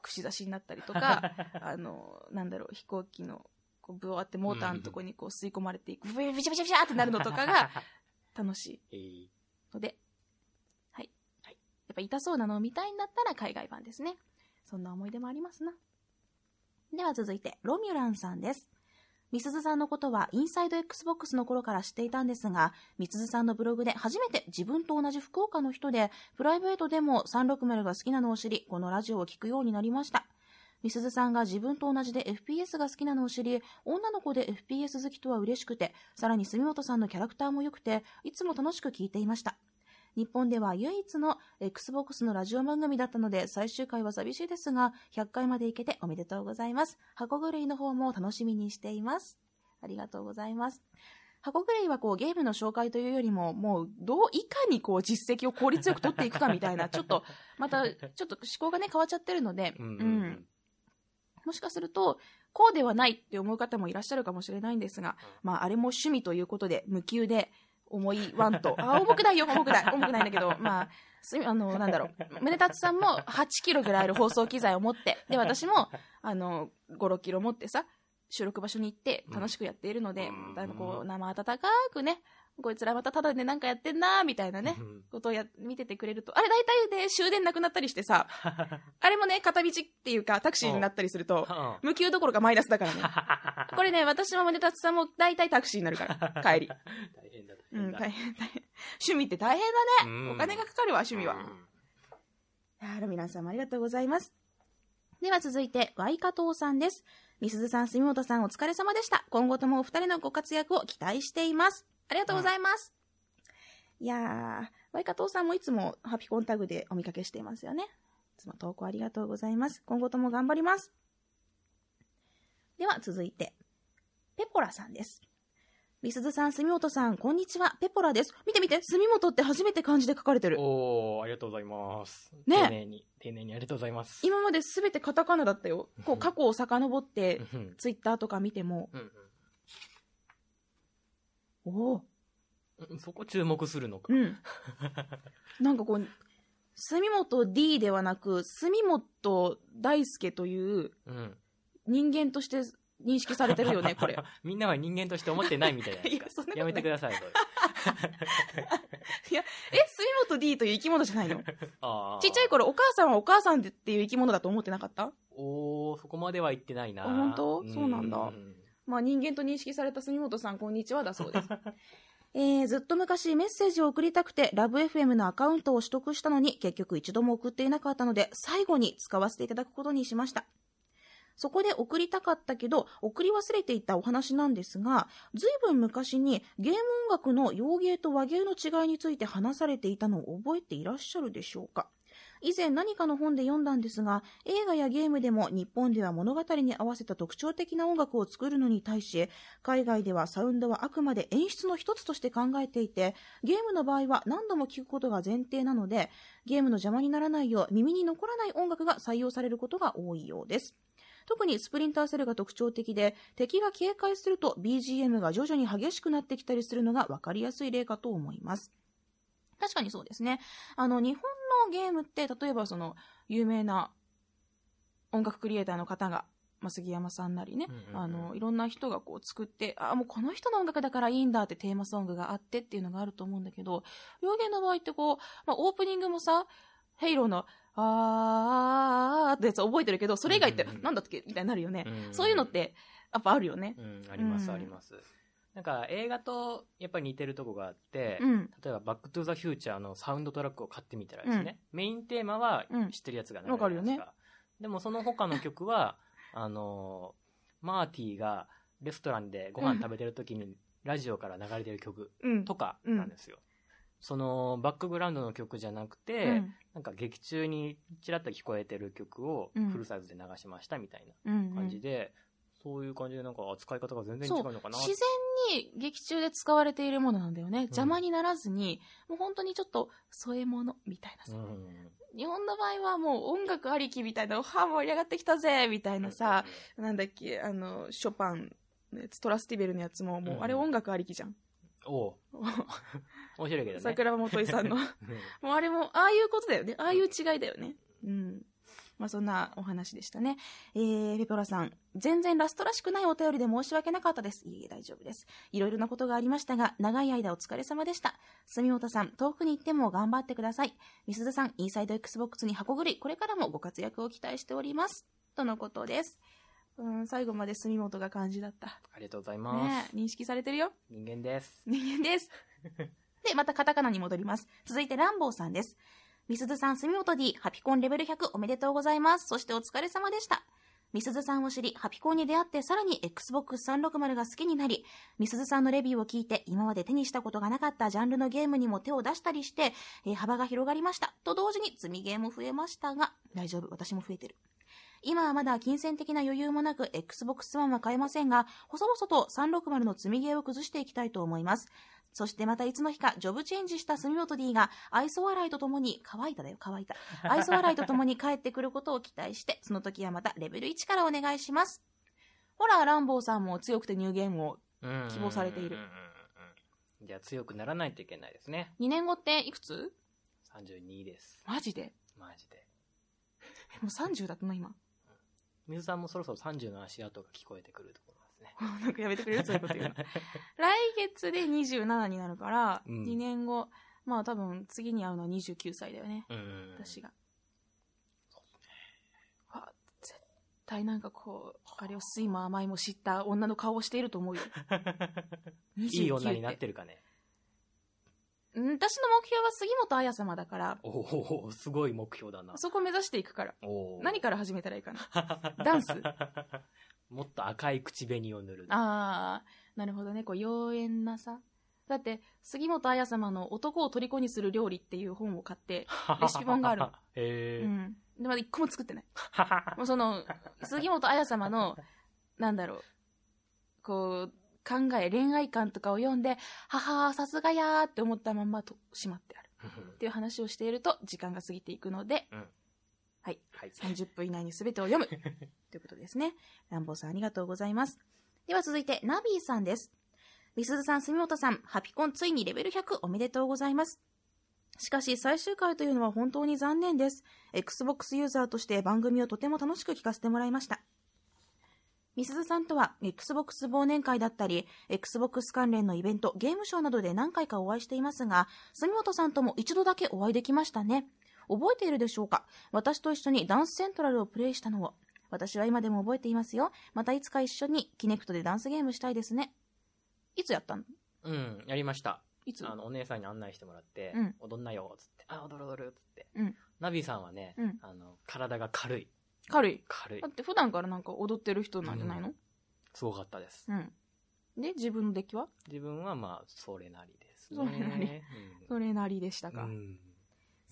串刺しになったりとか、(laughs) あの、なんだろう、飛行機の、こう、ブワーってモーターのとこにこう吸い込まれていく、ブビシャビシャビシャってなるのとかが (laughs) 楽しいので、はい。やっぱ痛そうなのを見たいんだったら海外版ですね。そんな思い出もありますな。では続いて、ロミュランさんです。みすずさんのことはインサイド XBOX の頃から知っていたんですが、みすずさんのブログで初めて自分と同じ福岡の人で、プライベートでも360が好きなのを知り、このラジオを聞くようになりました。みすずさんが自分と同じで FPS が好きなのを知り、女の子で FPS 好きとは嬉しくて、さらに住本さんのキャラクターも良くて、いつも楽しく聞いていました。日本では唯一の Xbox のラジオ番組だったので最終回は寂しいですが、100回まで行けておめでとうございます。箱狂いの方も楽しみにしています。ありがとうございます。箱狂いはこうゲームの紹介というよりも、もうどういかにこう実績を効率よく取っていくかみたいな、(laughs) ちょっと、また、ちょっと思考がね、変わっちゃってるので、うん、うん、もしかすると、こうではないって思う方もいらっしゃるかもしれないんですが、まあ、あれも趣味ということで、無給で、重いワンと、あ、重くないよ、重くない、重くないんだけど、まあ、すあの、なんだろう、宗達さんも8キロぐらいある放送機材を持って、で、私も、あの、5、6キロ持ってさ、収録場所に行って楽しくやっているので、うん、こう、生温かくね、こいつらまたただでなんかやってんなみたいなね、ことをや、見ててくれると。あれ大体で終電なくなったりしてさ、(laughs) あれもね、片道っていうかタクシーになったりすると、無給どころかマイナスだからね。これね、私も宗達さんも大体タクシーになるから、帰り。大変だ、うん、大変、大変。趣味って大変だね。お金がかかるわ、趣味は。あら、皆さんもありがとうございます。では続いて、ワイカトウさんです。みすずさん、住本さん、お疲れ様でした。今後ともお二人のご活躍を期待しています。ありがとうございます。いやー、ワイカトウさんもいつもハピコンタグでお見かけしていますよね。いつも投稿ありがとうございます。今後とも頑張ります。では続いて、ペポラさんです。みすずさん、住本さん、こんにちは。ペポラです。見て見て、住本って初めて漢字で書かれてる。おー、ありがとうございます。ね丁寧に、丁寧にありがとうございます。今まで全てカタカナだったよ。こう、過去を遡って、ツイッターとか見ても、うんうんおお。そこ注目するのか。うん。なんかこう、住本 D ではなく、住本大輔という人間として認識されてるよね、これ。(laughs) みんなは人間として思ってないみたいな。いや、そんなやめてください、それ。いや、え、住本 D という生き物じゃないの？ちっちゃい頃、お母さんはお母さんっていう生き物だと思ってなかった？おー、そこまでは言ってないな。本当？そうなんだ。まあ、人間と認識された住本さん、こんにちはだそうです。(laughs) えー、ずっと昔メッセージを送りたくて、ラブ FM のアカウントを取得したのに、結局一度も送っていなかったので、最後に使わせていただくことにしました。そこで送りたかったけど、送り忘れていたお話なんですが、ずいぶん昔にゲーム音楽の洋芸と和芸の違いについて話されていたのを覚えていらっしゃるでしょうか以前何かの本で読んだんですが、映画やゲームでも日本では物語に合わせた特徴的な音楽を作るのに対し、海外ではサウンドはあくまで演出の一つとして考えていて、ゲームの場合は何度も聴くことが前提なので、ゲームの邪魔にならないよう耳に残らない音楽が採用されることが多いようです。特にスプリンターセルが特徴的で、敵が警戒すると BGM が徐々に激しくなってきたりするのが分かりやすい例かと思います。確かにそうですね。あの、日本のゲームって、例えばその、有名な音楽クリエイターの方が、まあ、杉山さんなりね、あの、いろんな人がこう作って、あ、もうこの人の音楽だからいいんだってテーマソングがあってっていうのがあると思うんだけど、洋芸の場合ってこう、まあ、オープニングもさ、ヘイローの、あーってやつ覚えてるけど、それ以外って、なんだっけみたいになるよね。そういうのって、やっぱあるよね。うん、あります、あります。なんか映画とやっぱり似てるとこがあって、うん、例えば「バック・トゥ・ザ・フューチャー」のサウンドトラックを買ってみたらですね、うん、メインテーマは知ってるやつがないですか,、ね、でもその他の曲は (laughs) あのマーティがレストランでご飯食べてる時にラジオから流れてる曲とかなんですよ、そのバックグラウンドの曲じゃなくて、なんか劇中にちらっと聞こえてる曲をフルサイズで流しましたみたいな感じで、そういう感じでなんか扱い方が全然違うのかな自然に劇中で使われているものなんだよね。邪魔にならずに、もう本当にちょっと添え物みたいなさ。うん、日本の場合はもう音楽ありきみたいな、はあ、盛り上がってきたぜみたいなさ、なんだっけ、あの、ショパンのやつ、トラスティベルのやつも、もうあれ音楽ありきじゃん。お (laughs) 面白いけどね。桜庭元井さんの。もうあれも、ああいうことだよね。ああいう違いだよね。うん。まあ、そんなお話でしたね。えー、ペポラさん、全然ラストらしくないお便りで申し訳なかったです。いいえ、大丈夫です。いろいろなことがありましたが、長い間お疲れ様でした。住本さん、遠くに行っても頑張ってください。みすずさん、インサイド XBOX に箱ぐり、これからもご活躍を期待しております。とのことです。うん、最後まで住本が感じだった。ありがとうございます。ね認識されてるよ。人間です。人間です。(laughs) で、またカタカナに戻ります。続いて、ランボーさんです。みすずさん、住本 D、ハピコンレベル100おめでとうございます。そしてお疲れ様でした。みすずさんを知り、ハピコンに出会ってさらに Xbox 360が好きになり、みすずさんのレビューを聞いて今まで手にしたことがなかったジャンルのゲームにも手を出したりして、えー、幅が広がりました。と同時に積みゲーも増えましたが、大丈夫、私も増えてる。今はまだ金銭的な余裕もなく Xbox One は買えませんが、細々と360の積みゲーを崩していきたいと思います。そしてまたいつの日かジョブチェンジした住本 D が愛想笑いとともに、乾いただよ、乾いた。愛想笑いとともに帰ってくることを期待して、その時はまたレベル1からお願いします。ほら、ランボーさんも強くてニューゲームを希望されている。じゃあ強くならないといけないですね。2年後っていくつ ?32 です。マジで？マジで。もう30だったの今。水さんもそろそろ30の足跡が聞こえてくるところ。ね。(laughs) なんかやめてくれる？(laughs) そういうこと言うの。来月で27になるから、うん、2年後、まあ多分次に会うのは29歳だよね。私が。あ、絶対なんかこう、あれを酸いも甘いも知った女の顔をしていると思うよ。(laughs) いい女になってるかね。私の目標は杉本彩様だから。おお、すごい目標だな。そこ目指していくから。何から始めたらいいかな。ダンスもっと赤い口紅を塗る。ああ、なるほどね。こう、妖艶なさ。だって、杉本彩様の男を虜にする料理っていう本を買って、(laughs) レシピ本があるの。へえ。うん。で、まだ一個も作ってない。(laughs) もうその、杉本彩様の、なんだろう、こう、考え、恋愛観とかを読んで、母、さすがやーって思ったままとしまってある。っていう話をしていると、時間が過ぎていくので、うんはい。はい、30分以内に全てを読む。(laughs) ということですね。ランボーさんありがとうございます。では続いて、ナビーさんです。みすずさん、住本さん、ハピコンついにレベル100おめでとうございます。しかし、最終回というのは本当に残念です。Xbox ユーザーとして番組をとても楽しく聞かせてもらいました。みすずさんとは Xbox 忘年会だったり、Xbox 関連のイベント、ゲームショーなどで何回かお会いしていますが、住本さんとも一度だけお会いできましたね。覚えているでしょうか？私と一緒にダンスセントラルをプレイしたのを。私は今でも覚えていますよ。またいつか一緒にキネクトでダンスゲームしたいですね。いつやったの？うん、やりました。いつ？あの、お姉さんに案内してもらって、うん、踊んなよ、つって。あ、踊る踊る、つって。うん。ナビさんはね、うん、あの、体が軽い。軽い軽い。だって普段からなんか踊ってる人なんじゃないの、うん、すごかったです。うん。で、自分の出来は？自分はまあ、それなりですね。それなり。それなりでしたか。うん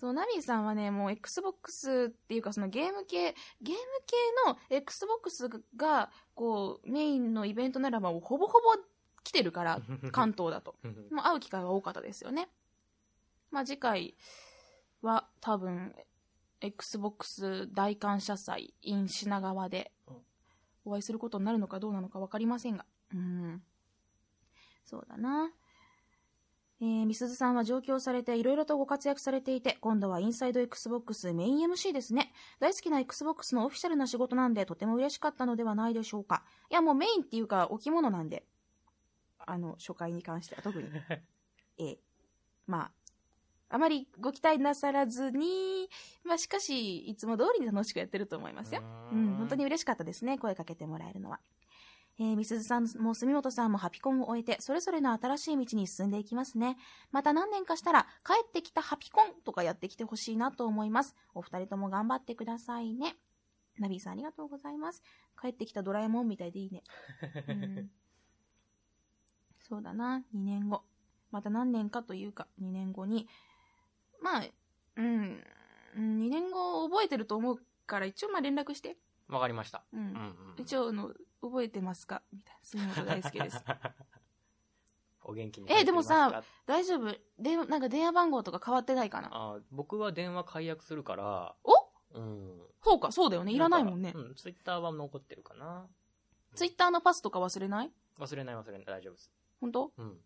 そう、ナミさんはね、もう Xbox っていうかそのゲーム系、ゲーム系の Xbox が、こう、メインのイベントならばほぼほぼ来てるから、(laughs) 関東だと。(laughs) もう会う機会は多かったですよね。まあ次回は多分、Xbox 大感謝祭 in 品川でお会いすることになるのかどうなのか分かりませんが。うん。そうだな。えー、みすずさんは上京されていろいろとご活躍されていて、今度はインサイド XBOX メイン MC ですね。大好きな XBOX のオフィシャルな仕事なんで、とても嬉しかったのではないでしょうか。いや、もうメインっていうか、置物なんで。あの、初回に関しては特に。(laughs) えー、まあ、あまりご期待なさらずに、まあしかし、いつも通りに楽しくやってると思いますよ。うん、本当に嬉しかったですね、声かけてもらえるのは。えー、みすずさんも住本さんもハピコンを終えて、それぞれの新しい道に進んでいきますね。また何年かしたら、帰ってきたハピコンとかやってきてほしいなと思います。お二人とも頑張ってくださいね。ナビーさんありがとうございます。帰ってきたドラえもんみたいでいいね。うん、(laughs) そうだな、2年後。また何年かというか、2年後に、まあ、うん、2年後覚えてると思うから一応まあ連絡して。わかりました。うん。うんうん、一応の、覚えてますか？みたいな。杉本大輔です。(laughs) お元気にえ、でもさ、大丈夫？で、なんか電話番号とか変わってないかな？あ僕は電話解約するから。お？うん。そうか、そうだよね。いらないもんね。うん、ツイッターは残ってるかな。ツイッターのパスとか忘れない？忘れない忘れない。大丈夫です。本当？うん。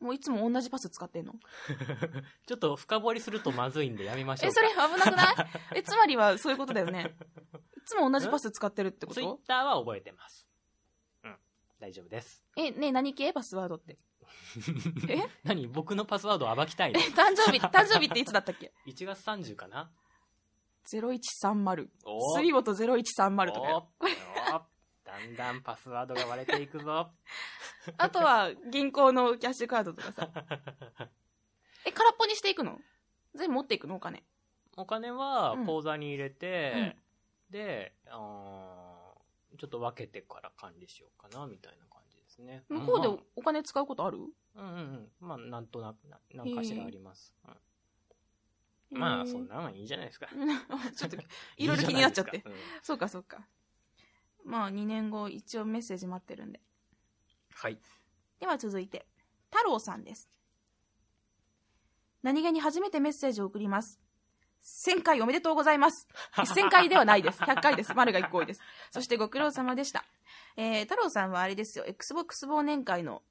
もういつも同じパス使ってんの？(laughs) ちょっと深掘りするとまずいんでやめましょうえ、それ危なくない？え、つまりはそういうことだよね。(laughs) つも同じパス使ってるってこと？ツイッターは覚えてます。うん。大丈夫です。え、ね何系？パスワードって。(laughs) え？何？僕のパスワードを暴きたいの？え、誕生日、誕生日っていつだったっけ ?1 月30かな ?0130。杉本0130とかよ。だんだんパスワードが割れていくぞ。(laughs) あとは、銀行のキャッシュカードとかさ。(laughs) え、空っぽにしていくの？全部持っていくの？お金。お金は口座に入れて、うん、で、あちょっと分けてから管理しようかな、みたいな感じですね。向こうでお金使うことある、うんうんうん。まあ、なんとなく、なんかしらあります。うん、まあ、そんなのいいじゃないですか。(laughs) ちょっと、(laughs) いろいろ気になっちゃって。うん、そうか、そうか。まあ、2年後、一応メッセージ待ってるんで。はい。では続いて、太郎さんです。何気に初めてメッセージを送ります。1000回おめでとうございます。(laughs) 1000回ではないです。100回です。丸が1個多いです。そしてご苦労様でした。えー、太郎さんはあれですよ、Xbox 忘年会の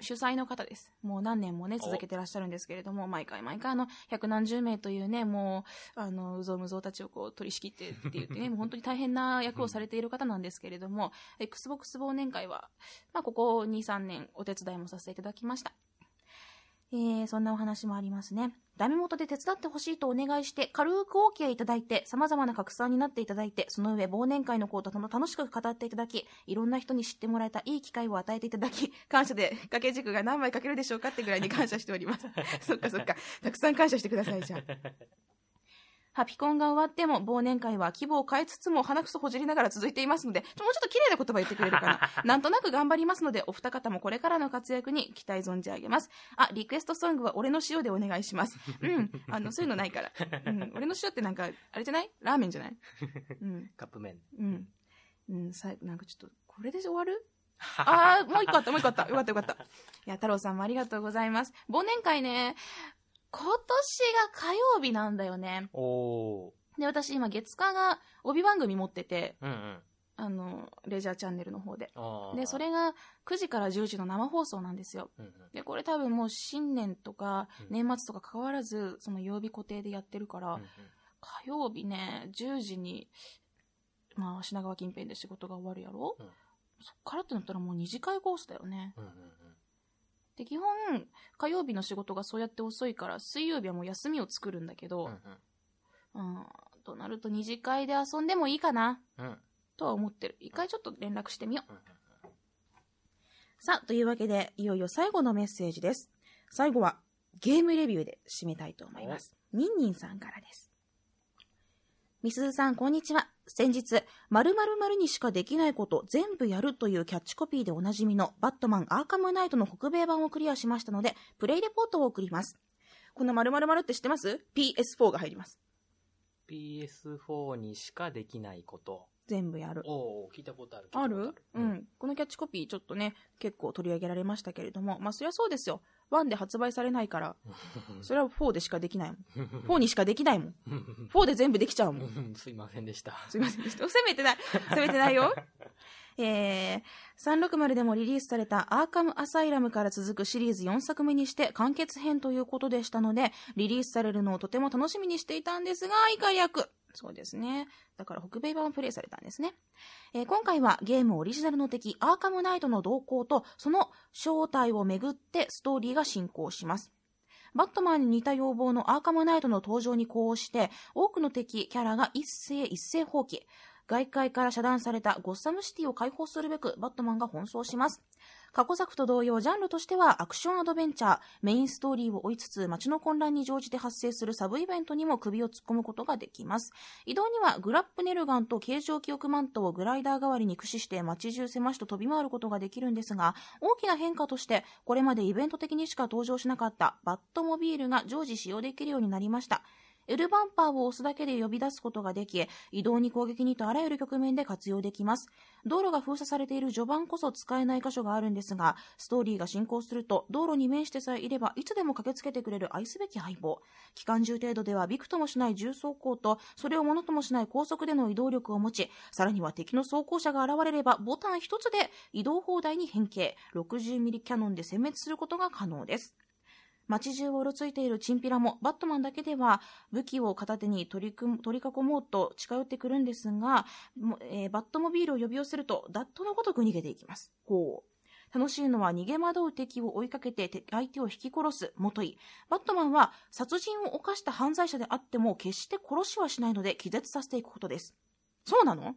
主催の方です。もう何年もね、続けてらっしゃるんですけれども、毎回毎回あの、百何十名というね、もう、あの、うぞうむぞうたちをこう取り仕切ってって言ってね、(laughs) もう本当に大変な役をされている方なんですけれども、Xbox 忘年会は、まあ、ここ2、3年お手伝いもさせていただきました。えー、そんなお話もありますね。ダメ元で手伝ってほしいとお願いして、軽く OK いただいて、様々な拡散になっていただいて、その上忘年会のことと楽しく語っていただき、いろんな人に知ってもらえたいい機会を与えていただき、感謝で掛け軸が何枚書けるでしょうかってぐらいに感謝しております。(laughs) そっかそっか。たくさん感謝してください、じゃあ。ハピコンが終わっても忘年会は規模を変えつつも鼻くそほじりながら続いていますので、もうちょっと綺麗な言葉言ってくれるかな。(laughs) なんとなく頑張りますので、お二方もこれからの活躍に期待存じ上げます。あ、リクエストソングは俺の塩でお願いします。うん。あの、そういうのないから。うん。俺の塩ってなんか、あれじゃない？ラーメンじゃない？うん。カップ麺。うん。うん、さ、なんかちょっと、これで終わる？(laughs) ああ、もう一個あった、もう一個あった。よかったよかった。いや、太郎さんもありがとうございます。忘年会ね、今年が火曜日なんだよね。おー。で、私今月火が帯番組持ってて、うんうん、あの、レジャーチャンネルの方で。で、それが9時から10時の生放送なんですよ。うんうん、で、これ多分もう新年とか年末とか関わらず、その曜日固定でやってるから、うんうん、火曜日ね、10時に、まあ、品川近辺で仕事が終わるやろ、うん、そっからってなったらもう2次会コースだよね。うんうんうんで、基本、火曜日の仕事がそうやって遅いから、水曜日はもう休みを作るんだけど、うん、うん、となると二次会で遊んでもいいかな、うん、とは思ってる。一回ちょっと連絡してみよう。さあ、というわけで、いよいよ最後のメッセージです。最後は、ゲームレビューで締めたいと思います。ニンニンさんからです。みすずさん、こんにちは。先日、〇〇〇にしかできないこと全部やるというキャッチコピーでおなじみのバットマンアーカムナイトの北米版をクリアしましたので、プレイレポートを送ります。この〇〇〇って知ってます ?PS4 が入ります。PS4 にしかできないこと。全部やる。おお聞いたことある。ある？うん。このキャッチコピーちょっとね、結構取り上げられましたけれども、まあそりゃそうですよ。1で発売されないから、(laughs) それは4でしかできないもん。4にしかできないもん。(laughs) 4で全部できちゃうもん。(laughs) すいませんでした。すいませんでした。責めてない。責めてないよ。えー、360でもリリースされたアーカムアサイラムから続くシリーズ4作目にして完結編ということでしたので、リリースされるのをとても楽しみにしていたんですが、いか役。そうですね。だから北米版をプレイされたんですね。えー、今回はゲームオリジナルの敵、アーカムナイトの動向と、その正体をめぐってストーリーが進行します。バットマンに似た要望のアーカムナイトの登場に呼応して、多くの敵、キャラが一斉一斉放棄。外界から遮断されたゴッサムシティを解放するべくバットマンが奔走します。過去作と同様、ジャンルとしてはアクションアドベンチャー、メインストーリーを追いつつ、街の混乱に乗じて発生するサブイベントにも首を突っ込むことができます。移動にはグラップネルガンと形状記憶マントをグライダー代わりに駆使して街中狭しと飛び回ることができるんですが、大きな変化として、これまでイベント的にしか登場しなかったバットモビールが常時使用できるようになりました。L バンパーを押すだけで呼び出すことができ、移動に攻撃にとあらゆる局面で活用できます。道路が封鎖されている序盤こそ使えない箇所があるんですが、ストーリーが進行すると、道路に面してさえいれば、いつでも駆けつけてくれる愛すべき相棒。機関銃程度ではびくともしない重装甲と、それをものともしない高速での移動力を持ち、さらには敵の装甲車が現れれば、ボタン一つで移動砲台に変形、60ミリキャノンで殲滅することが可能です。街中をうろついているチンピラも、バットマンだけでは武器を片手に取り取り囲もうと近寄ってくるんですが、えー、バットモビールを呼び寄せると、ダットのごとく逃げていきます。ほう。楽しいのは逃げ惑う敵を追いかけて相手を引き殺す、もとい。バットマンは殺人を犯した犯罪者であっても決して殺しはしないので気絶させていくことです。そうなの？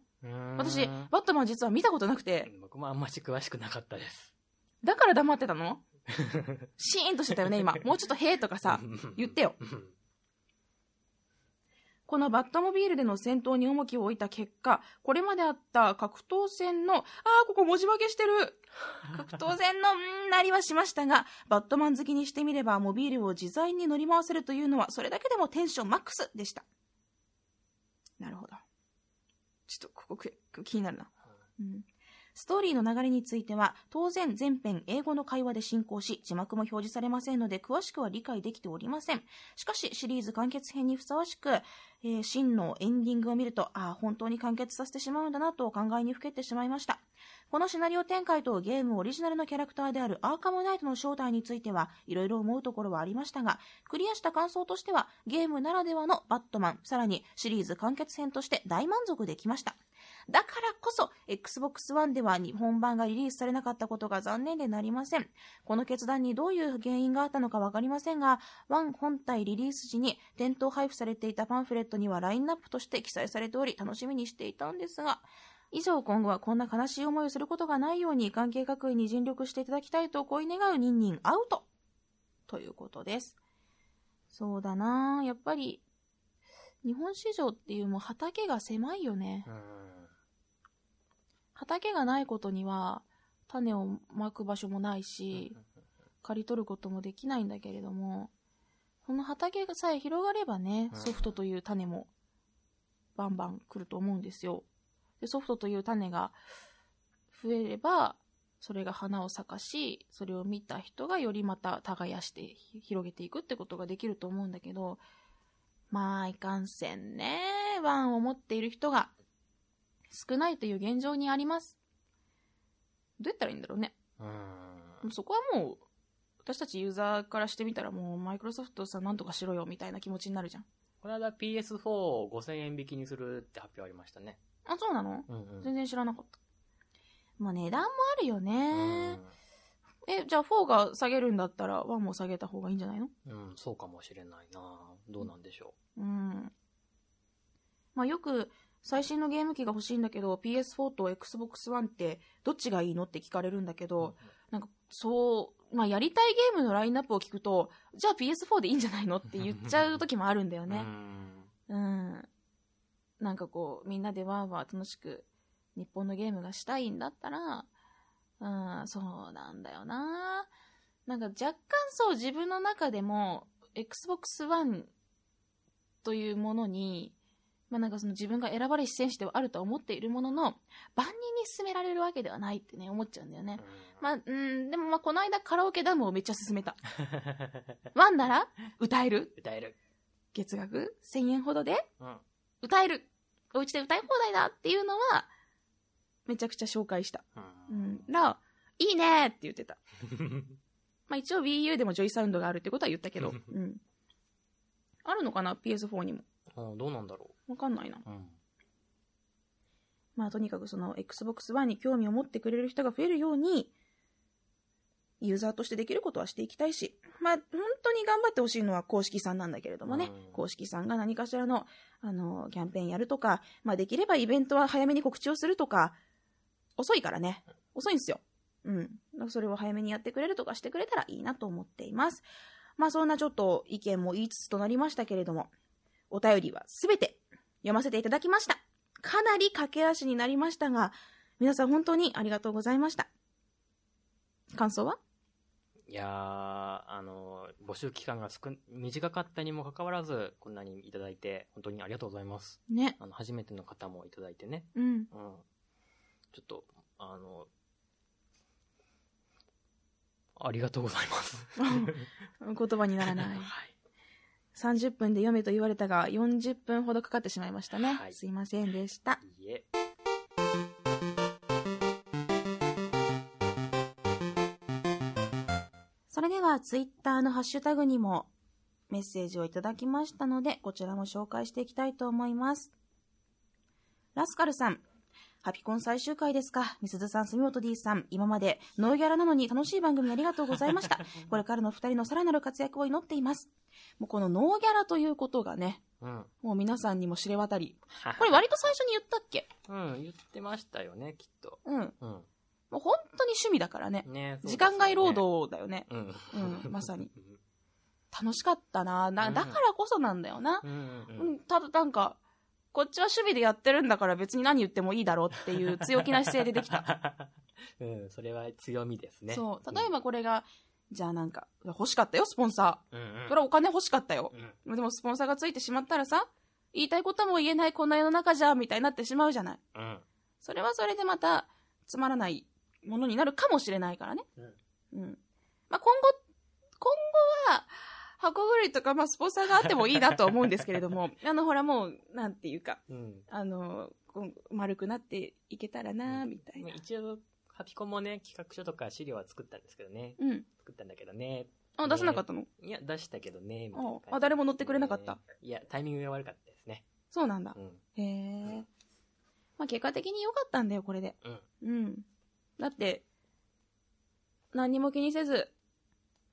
私、バットマン実は見たことなくて。僕もあんまり詳しくなかったです。だから黙ってたの？シーンとしてたよね、今。(laughs) もうちょっとへーとかさ、言ってよ。このバットモビールでの戦闘に重きを置いた結果、これまであった格闘戦の、ああ、ここ文字化けしてる。(laughs) 格闘戦の、んなりはしましたが、バットマン好きにしてみれば、モビールを自在に乗り回せるというのは、それだけでもテンションマックスでした。なるほど。ちょっと、ここ気になるな。うんストーリーの流れについては、当然全編英語の会話で進行し、字幕も表示されませんので、詳しくは理解できておりません。しかし、シリーズ完結編にふさわしく、えー、真のエンディングを見ると、ああ、本当に完結させてしまうんだなと考えにふけてしまいました。このシナリオ展開とゲームオリジナルのキャラクターであるアーカムナイトの正体については、いろいろ思うところはありましたが、クリアした感想としては、ゲームならではのバットマン、さらにシリーズ完結編として大満足できました。だからこそ、Xbox One では日本版がリリースされなかったことが残念でなりません。この決断にどういう原因があったのかわかりませんが、1本体リリース時に店頭配布されていたパンフレットにはラインナップとして記載されており、楽しみにしていたんですが、以上今後はこんな悲しい思いをすることがないように関係各位に尽力していただきたいと恋願うニンニンアウトということです。そうだなやっぱり、日本市場っていうもう畑が狭いよね。畑がないことには種をまく場所もないし、刈り取ることもできないんだけれども、この畑がさえ広がればね、ソフトという種もバンバン来ると思うんですよ。で、ソフトという種が増えれば、それが花を咲かし、それを見た人がよりまた耕して広げていくってことができると思うんだけど、まあ、いかんせんね。ワンを持っている人が少ないという現状にあります。どうやったらいいんだろうね。うん。そこはもう、私たちユーザーからしてみたらもう、マイクロソフトさんなんとかしろよみたいな気持ちになるじゃん。この間 PS4 を5000円引きにするって発表ありましたね。あ、そうなの、うんうん、全然知らなかった。まあ値段もあるよね。え、じゃあ4が下げるんだったら1も下げた方がいいんじゃないの？うん、そうかもしれないなどうなんでしょう。うん。まあよく、最新のゲーム機が欲しいんだけど、PS4 と Xbox One ってどっちがいいのって聞かれるんだけど、なんかそう、まあやりたいゲームのラインナップを聞くと、じゃあ PS4 でいいんじゃないのって言っちゃう時もあるんだよね。うん。なんかこう、みんなでワーワー楽しく日本のゲームがしたいんだったら、うん、そうなんだよな。なんか若干そう自分の中でも Xbox One というものにまあなんかその自分が選ばれし選手ではあると思っているものの、万人に勧められるわけではないってね、思っちゃうんだよね。まあ、うん、でもまあこの間カラオケダムをめっちゃ勧めた。(laughs) ワンなら歌える？歌える。月額？1000円ほどで、うん、歌える。お家で歌い放題だっていうのは、めちゃくちゃ紹介した。うん。ら、いいねって言ってた。(laughs) まあ一応 Wii U でもジョイサウンドがあるってことは言ったけど、(laughs) うん。あるのかな ?PS4 にも。あどうなんだろう。わかんないな。うん。まあとにかくその Xbox One に興味を持ってくれる人が増えるように、ユーザーとしてできることはしていきたいし、まあ本当に頑張ってほしいのは公式さんなんだけれどもね、うん、公式さんが何かしらの、あの、キャンペーンやるとか、まあできればイベントは早めに告知をするとか、遅いからね。遅いんですよ。うん。それを早めにやってくれるとかしてくれたらいいなと思っています。まあそんなちょっと意見も言いつつとなりましたけれども、お便りはすべて読ませていただきました。かなり駆け足になりましたが、皆さん本当にありがとうございました。感想は？いやー、あの、募集期間が少短かったにもかかわらず、こんなにいただいて、本当にありがとうございます。ね。あの、初めての方もいただいてね。うん。うん。ちょっと、あの、ありがとうございます。(laughs) (laughs) 言葉にならない。はい。30分で読めと言われたが、40分ほどかかってしまいましたね。はい、すいませんでした。いいえ。それでは、ツイッターのハッシュタグにもメッセージをいただきましたので、こちらも紹介していきたいと思います。ラスカルさん、ハピコン最終回ですか。みすずさん、住本 D さん、今までノーギャラなのに楽しい番組ありがとうございました。(laughs) これからの二人のさらなる活躍を祈っています。もうこのノーギャラということがね、うん、もう皆さんにも知れ渡り。(laughs) これ割と最初に言ったっけ？うん、言ってましたよね、きっと。うん。うん。もう本当に趣味だからね。ねね時間外労働だよね。うん。うん、まさに。(laughs) 楽しかったなな、だからこそなんだよな。うん、うん、ただなんか、こっちは趣味でやってるんだから別に何言ってもいいだろうっていう強気な姿勢でできた。(laughs) うん、それは強みですね。そう。例えばこれが、うん、じゃあなんか、欲しかったよ、スポンサー。うんうん、それはお金欲しかったよ。うん、でもスポンサーがついてしまったらさ、言いたいことも言えないこんな世の中じゃ、みたいになってしまうじゃない。うん、それはそれでまた、つまらないものになるかもしれないからね。うん。うん、まあ、今後、今後は、箱ぐりとか、まあ、スポンサーがあってもいいなと思うんですけれども、(laughs) あの、ほら、もう、なんていうか、うん、あの、丸くなっていけたらな、みたいな。一応、ハピコもね、企画書とか資料は作ったんですけどね。うん。作ったんだけどね。あ、出さなかったの？いや、出したけどね、みたいなあ、誰も乗ってくれなかった？いや、タイミングが悪かったですね。そうなんだ。うん、へえ。まあ、結果的に良かったんだよ、これで。うん。うん。だって、何にも気にせず、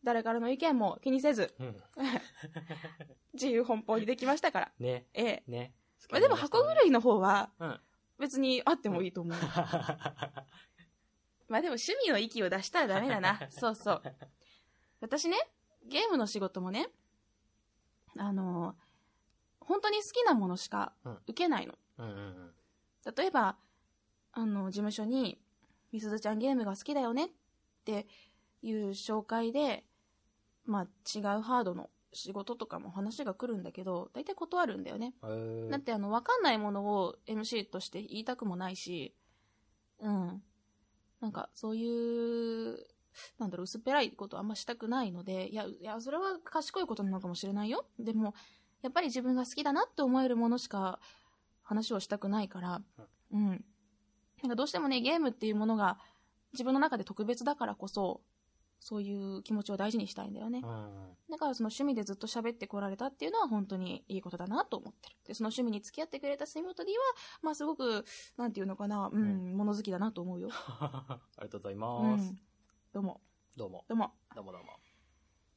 誰からの意見も気にせず、うん、自由奔放にできましたから。ね。ええ。ね。まあ、でも箱狂いの方は、別にあってもいいと思う。まあでも趣味の域を出したらダメだな。(laughs) そうそう。私ね、ゲームの仕事もね、あのー、本当に好きなものしか受けないの。うんうんうん、例えば、あの、事務所に、みすずちゃんゲームが好きだよねっていう紹介で、まあ違うハードの仕事とかも話が来るんだけど、大体断るんだよね。だってあの、わかんないものを MC として言いたくもないし、うん。なんか、そういう、なんだろう、薄っぺらいことあんましたくないので、いや、いや、それは賢いことなのかもしれないよ。でも、やっぱり自分が好きだなって思えるものしか話をしたくないから、うん。なんかどうしてもね、ゲームっていうものが自分の中で特別だからこそ、そういう気持ちを大事にしたいんだよね。うん、だからその趣味でずっと喋ってこられたっていうのは本当にいいことだなと思ってる。で、その趣味に付き合ってくれた杉本 D は、まあすごく、なんていうのかな、うん、うん、物好きだなと思うよ。(laughs) ありがとうございます、うん。どうも。どうも。どうも。どうもどうも。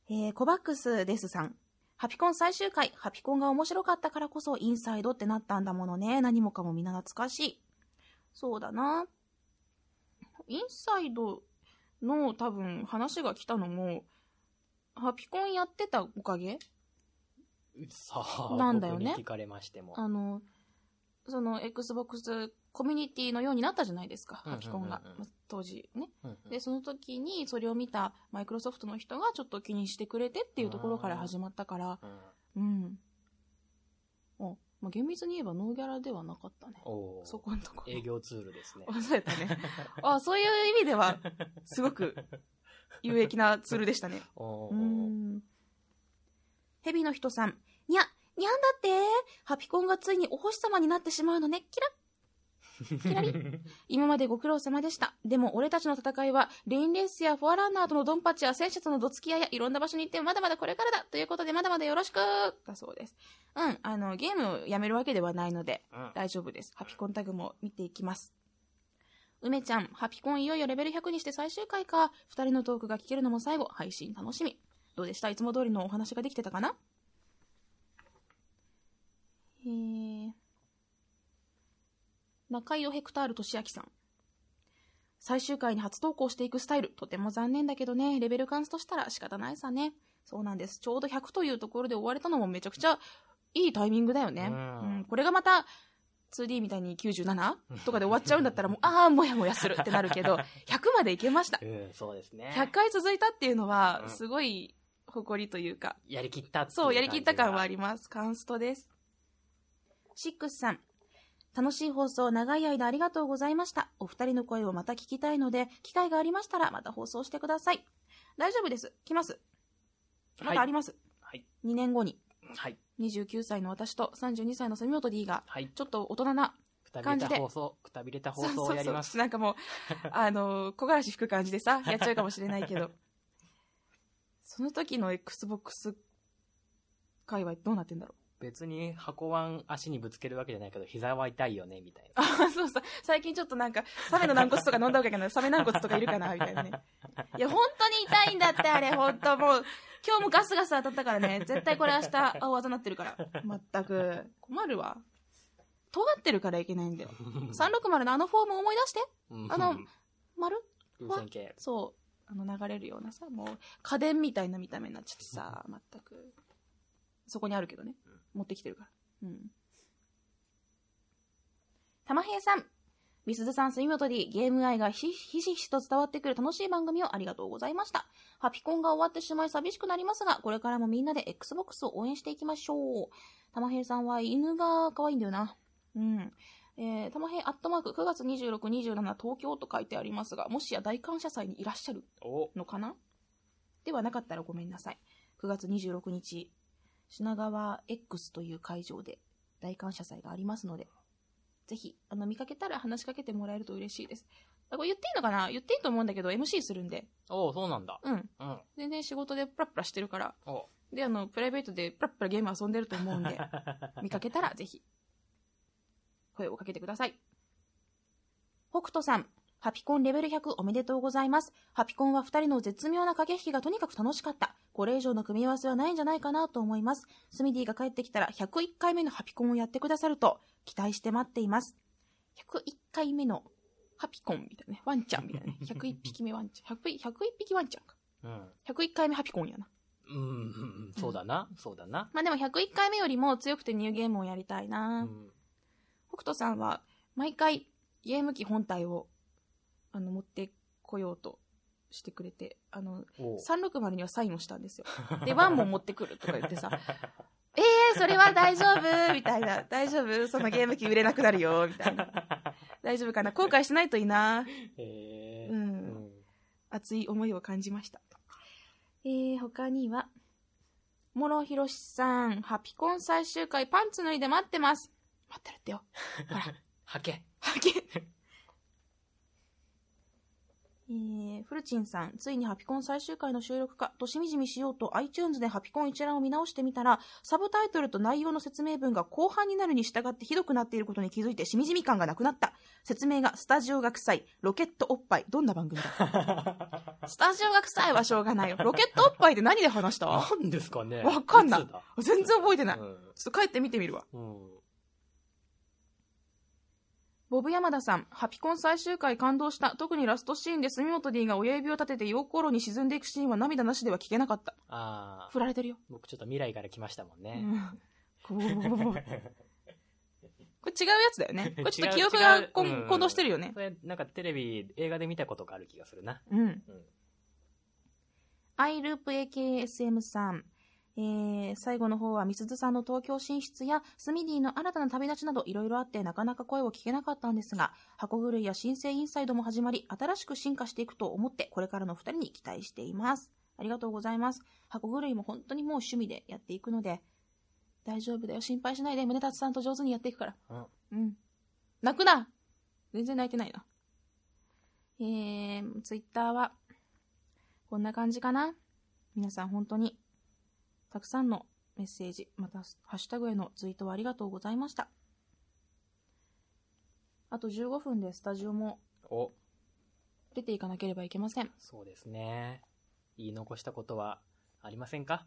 えー、コバックスですさん。ハピコン最終回、ハピコンが面白かったからこそインサイドってなったんだものね。何もかもみんな懐かしい。そうだな。インサイドの多分話が来たのも、ハピコンやってたおかげ？さあ、なんだよね。聞かれましても。あの、その Xbox コミュニティのようになったじゃないですか、ハピコンが。当時ね、で、その時にそれを見たマイクロソフトの人がちょっと気にしてくれてっていうところから始まったから、うん。お、まあ、厳密に言えばノーギャラではなかったね。そこのとこ営業ツールですね。そうやったね。あそういう意味では、すごく有益なツールでしたね。うん。ヘビの人さん。にゃ、にゃんだってハピコンがついにお星様になってしまうのね。キラッキラリ今までご苦労様でした。でも俺たちの戦いは、レインレースやフォアランナーとのドンパチや戦車とのどつき合いやいろんな場所に行ってまだまだこれからだということでまだまだよろしくだそうです。うん、あの、ゲームをやめるわけではないので、大丈夫です。ハピコンタグも見ていきます。梅ちゃん、ハピコンいよいよレベル100にして最終回か。二人のトークが聞けるのも最後、配信楽しみ。どうでした？いつも通りのお話ができてたかな？へー。中井尾ヘクタール俊明さん。最終回に初投稿していくスタイル、とても残念だけどね、レベル感としたら仕方ないさね。そうなんです。ちょうど100というところで終われたのもめちゃくちゃいいタイミングだよね。うん、これがまた、2D みたいに 97? とかで終わっちゃうんだったら (laughs) もう、ああ、もやもやするってなるけど、100までいけました。うん、そうですね。100回続いたっていうのは、すごい誇りというか。やりきったそう、やりきった感はあります。カンストです。シックスさん。楽しい放送長い間ありがとうございました。お二人の声をまた聞きたいので、機会がありましたらまた放送してください。大丈夫です。来ます。またあります。はい。2年後に。はい。29歳の私と32歳の住本 D が、はい。ちょっと大人な感じで。放送、くたびれた放送をやります。そうそうそうなんかもう、(laughs) あの、小柄し吹く感じでさ、やっちゃうかもしれないけど。(laughs) その時の Xbox 界隈どうなってんだろう？別に箱湾足にぶつけるわけじゃないけど、膝は痛いよね、みたいな。あ、そうそう。最近ちょっとなんか、サメの軟骨とか飲んだわけじゃない。サメ軟骨とかいるかな、みたいなね。いや、本当に痛いんだって、あれ、本当もう、今日もガスガス当たったからね。絶対これ明日、青技なってるから。まったく。困るわ。尖ってるからいけないんだよ。(laughs) 360のあのフォーム思い出して。あの、丸？風船系。そう。あの流れるようなさ、もう家電みたいな見た目になっちゃってさ、まったく。そこにあるけどね。持ってきてるから。うん。玉平さん。みすずさん、住本 D、ゲーム愛がひしひしと伝わってくる楽しい番組をありがとうございました。ハピコンが終わってしまい寂しくなりますが、これからもみんなで Xbox を応援していきましょう。玉平さんは犬が可愛いんだよな。うん。えー、玉平アットマーク9月26、27東京と書いてありますが、もしや大感謝祭にいらっしゃるのかな？ではなかったらごめんなさい。9月26日、品川 X という会場で大感謝祭がありますので、ぜひ、あの、見かけたら話しかけてもらえると嬉しいです。これ言っていいのかな？言っていいと思うんだけど、MC するんで。おおそうなんだ。うん。うん。全然仕事でプラプラしてるから。で、あの、プライベートでプラプラゲーム遊んでると思うんで、(laughs) 見かけたらぜひ、声をかけてください。北斗さん、ハピコンレベル100おめでとうございます。ハピコンは2人の絶妙な駆け引きがとにかく楽しかった。これ以上の組み合わせはないんじゃないかなと思います。スミディが帰ってきたら101回目のハピコンをやってくださると期待して待っています。101回目のハピコンみたいなね。ワンちゃんみたいなね。101匹目ワンちゃん。101, 101匹ワンちゃんか。うん。101回目ハピコンやな。うん、うん、そうだな、うん、そうだな。まあでも101回目よりも強くてニューゲームをやりたいな。うん、北斗さんは毎回ゲーム機本体をあの持ってこようとしてくれて、あの、360にはサインをしたんですよ。(laughs) で、1も持ってくるとか言ってさ、え (laughs) えー、それは大丈夫？みたいな。大丈夫？そのゲーム機売れなくなるよみたいな。(laughs) 大丈夫かな？後悔しないといいな。へうん。熱い思いを感じました。えー、他には、諸ひろしさん、ハピコン最終回パンツ脱いで待ってます。待ってるってよ。ほら。はけ。はけ。えー、フルチンさん、ついにハピコン最終回の収録かとしみじみしようと iTunes でハピコン一覧を見直してみたら、サブタイトルと内容の説明文が後半になるに従ってひどくなっていることに気づいてしみじみ感がなくなった。説明がスタジオが臭い、ロケットおっぱい、どんな番組だ？(laughs) スタジオが臭いはしょうがないよ。ロケットおっぱいって何で話した？何ですかねわかんない。全然覚えてない。うん、ちょっと帰って見てみるわ。うんボブ山田さん、ハピコン最終回感動した。特にラストシーンで住本 D が親指を立てて陽光炉に沈んでいくシーンは涙なしでは聞けなかった。ああ。振られてるよ。僕ちょっと未来から来ましたもんね。うん、これ違うやつだよね。(laughs) これちょっと記憶が混同してるよね。それなんかテレビ、映画で見たことがある気がするな。うん。うん、アイループ AKSM さん。えー、最後の方はみすずさんの東京進出やスミディの新たな旅立ちなどいろいろあってなかなか声を聞けなかったんですが箱狂いや新生インサイドも始まり新しく進化していくと思ってこれからの2人に期待しています。ありがとうございます。箱狂いも本当にもう趣味でやっていくので大丈夫だよ。心配しないで。宗達さんと上手にやっていくから。うん。泣くな。全然泣いてないな。えー、ツイッターはこんな感じかな。皆さん本当にたくさんのメッセージ、またハッシュタグへのツイートをありがとうございました。あと15分でスタジオも出ていかなければいけません。そうですね。言い残したことはありませんか？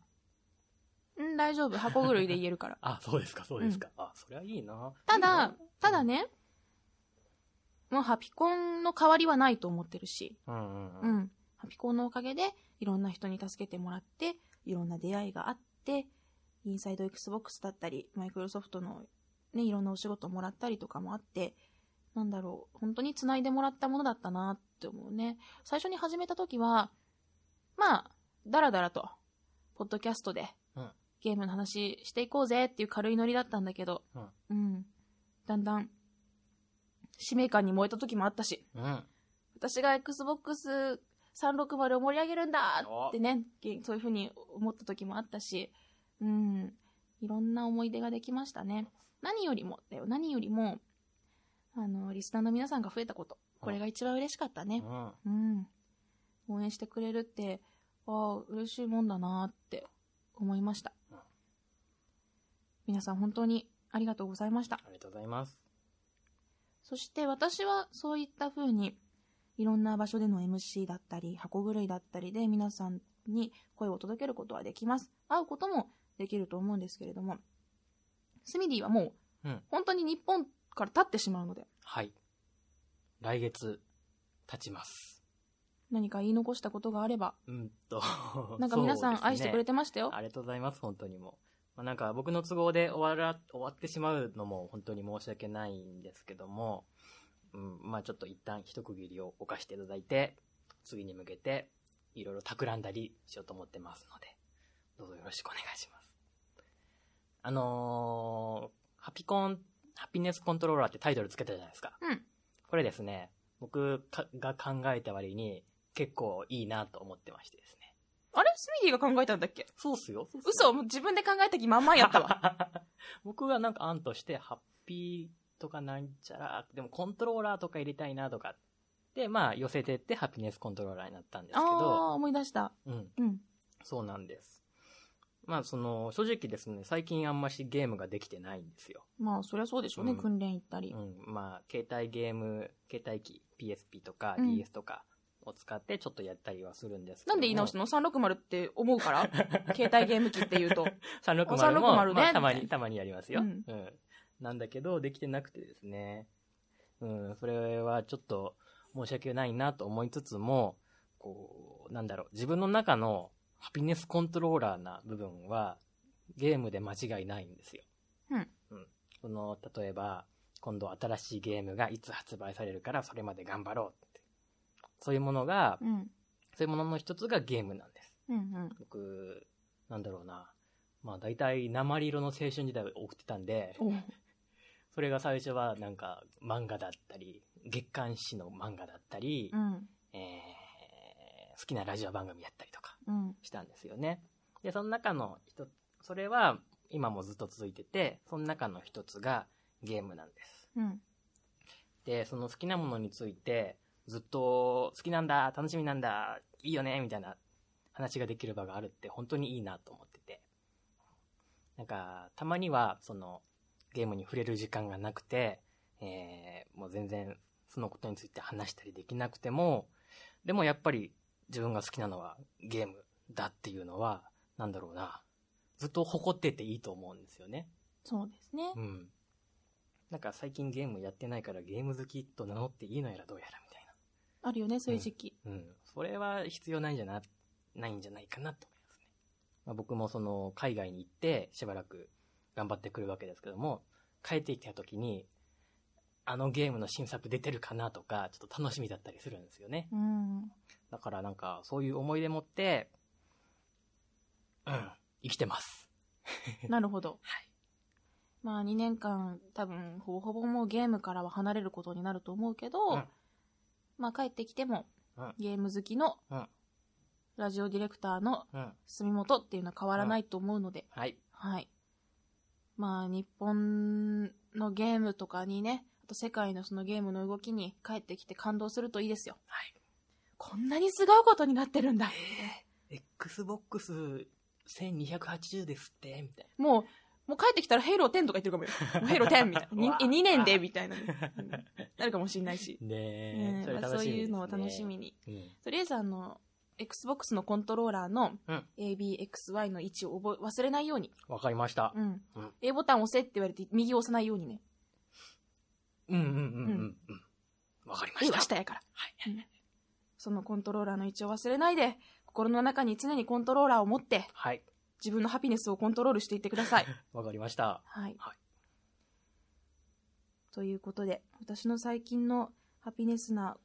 ん大丈夫。箱狂いで言えるから。(laughs) あ、そうですか、そうですか。うん、あ、それはいいな。ただ、ただね、もうハピコンの代わりはないと思ってるし、うんうんうん、うん。ハピコンのおかげでいろんな人に助けてもらって、いろんな出会いがあって、インサイド XBOX だったり、マイクロソフトのね、いろんなお仕事もらったりとかもあって、なんだろう、本当に繋いでもらったものだったなって思うね。最初に始めた時は、まあ、だらだらと、ポッドキャストで、ゲームの話していこうぜっていう軽いノリだったんだけど、うん、うん、だんだん、使命感に燃えた時もあったし、うん、私が XBOX 360を盛り上げるんだってね、そういうふうに思った時もあったし、うん、いろんな思い出ができましたね。何よりも、だよ、何よりも、あの、リスナーの皆さんが増えたこと。これが一番嬉しかったね。うん。応援してくれるって、ああ、嬉しいもんだなって思いました。皆さん本当にありがとうございました。ありがとうございます。そして私はそういった風に、いろんな場所での MC だったり、箱狂いだったりで皆さんに声を届けることはできます。会うこともできると思うんですけれども、スミディはもう、うん、本当に日本から立ってしまうので。はい。来月、立ちます。何か言い残したことがあれば。うんと。(laughs) なんか皆さん愛してくれてましたよ。ね、ありがとうございます、本当にも。まあ、なんか僕の都合で終わら、終わってしまうのも本当に申し訳ないんですけども、うん、まあちょっと一旦一区切りを犯していただいて、次に向けていろいろ企んだりしようと思ってますので、どうぞよろしくお願いします。あのー、ハピコン、ハピネスコントローラーってタイトルつけたじゃないですか。うん。これですね、僕が考えた割に結構いいなと思ってましてですね。あれ？スミディが考えたんだっけ？そうっすよ。嘘自分で考えた気まんまやったわ。(laughs) 僕はなんか案として、ハッピーとかなんちゃら、でもコントローラーとか入れたいなとか。で、まあ寄せてってハピネスコントローラーになったんですけど。ああ、思い出した。うん。うん。そうなんです。まあその、正直ですね、最近あんましゲームができてないんですよ。まあそりゃそうでしょうね、うん、訓練行ったり。うん。まあ、携帯ゲーム、携帯機、PSP とか DS とか、を使ってちょっとやったりはするんですけどなんで言い直したの ?360 って思うから？(laughs) 携帯ゲーム機って言うと。(laughs) 360も、360ね、まあ、たまに、たまにやりますよ、うん、うん。なんだけど、できてなくてですね。うん、それはちょっと申し訳ないなと思いつつも、こう、なんだろう、自分の中のハピネスコントローラーな部分は、ゲームで間違いないんですよ。うん。うん。その、例えば、今度新しいゲームがいつ発売されるからそれまで頑張ろうそういうものが、うん、そういうものの一つがゲームなんです。うんうん、僕、なんだろうな。まあ大体鉛色の青春時代を送ってたんで、それが最初はなんか漫画だったり、月刊誌の漫画だったり、うん、えー、好きなラジオ番組やったりとかしたんですよね。で、その中の一つ、それは今もずっと続いてて、その中の一つがゲームなんです。うん、で、その好きなものについて、ずっと好きなんだ、楽しみなんだ、いいよね、みたいな話ができる場があるって本当にいいなと思ってて。なんか、たまには、その、ゲームに触れる時間がなくて、えー、もう全然そのことについて話したりできなくても、でもやっぱり自分が好きなのはゲームだっていうのは、なんだろうな、ずっと誇ってていいと思うんですよね。そうですね。うん。なんか最近ゲームやってないからゲーム好きと名乗っていいのやらどうやらあるよね、そういう時期。うん。うん、それは必要ないんじゃな、ないんじゃないかなと思いますね。まあ、僕もその、海外に行って、しばらく頑張ってくるわけですけども、帰ってきた時に、あのゲームの新作出てるかなとか、ちょっと楽しみだったりするんですよね。うん。だからなんか、そういう思い出持って、うん、生きてます。(laughs) なるほど。はい。まあ2年間多分ほぼほぼもうゲームからは離れることになると思うけど、うん、まあ、帰ってきても、ゲーム好きの、ラジオディレクターの住本っていうのは変わらないと思うので、はい。はい。まあ、日本のゲームとかにね、あと世界のそのゲームの動きに帰ってきて感動するといいですよ。はい。こんなにすごいことになってるんだ。えー、Xbox 1280ですって、みたいな。もう、もう帰ってきたらヘイロー10とか言ってるかもよ。ヘイロー10みたいな。2, 2年でみたいな、ねうん、なるかもしれないし。ねえ、うんまあ、そういうのを楽しみに。うん、とりあえずあの、Xbox のコントローラーの ABXY の位置を覚え忘れないように。わかりました。うん。A ボタン押せって言われて右押さないようにね。うんうんうんうん。わ、かりました。下やから。はい、そのコントローラーの位置を忘れないで、心の中に常にコントローラーを持って、はい。自分のハピネスをコントロールしていってください。(laughs) わかりました。はい。はい、ということで、私の最近のハピネスな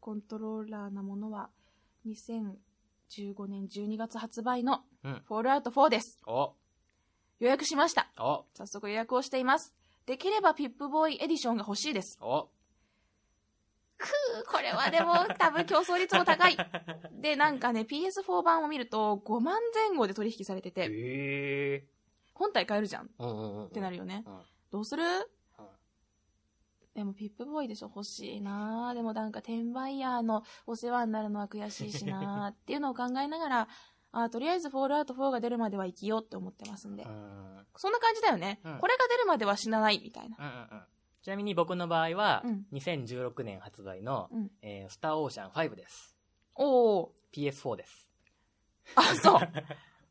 コントローラーなものは、2015年12月発売の、フォールアウト4です。予約しました。早速予約をしています。できればピップボーイエディションが欲しいです。くー、これはでも多分競争率も高い。(laughs) で、なんかね、PS4 版を見ると5万前後で取引されてて、え本体買えるじゃん。うんうんうん、ってなるよね。うん、どうする、うん、でもピップボーイでしょ？欲しいなでもなんか転売ヤーのお世話になるのは悔しいしなっていうのを考えながら、あとりあえずフォールアウト4が出るまでは生きようって思ってますんで。そんな感じだよね、うん、これが出るまでは死なないみたいな。うんうんうんちなみに僕の場合は、2016年発売の、うん、えー、スターオーシャン5です。おお。PS4 です。あ、そう。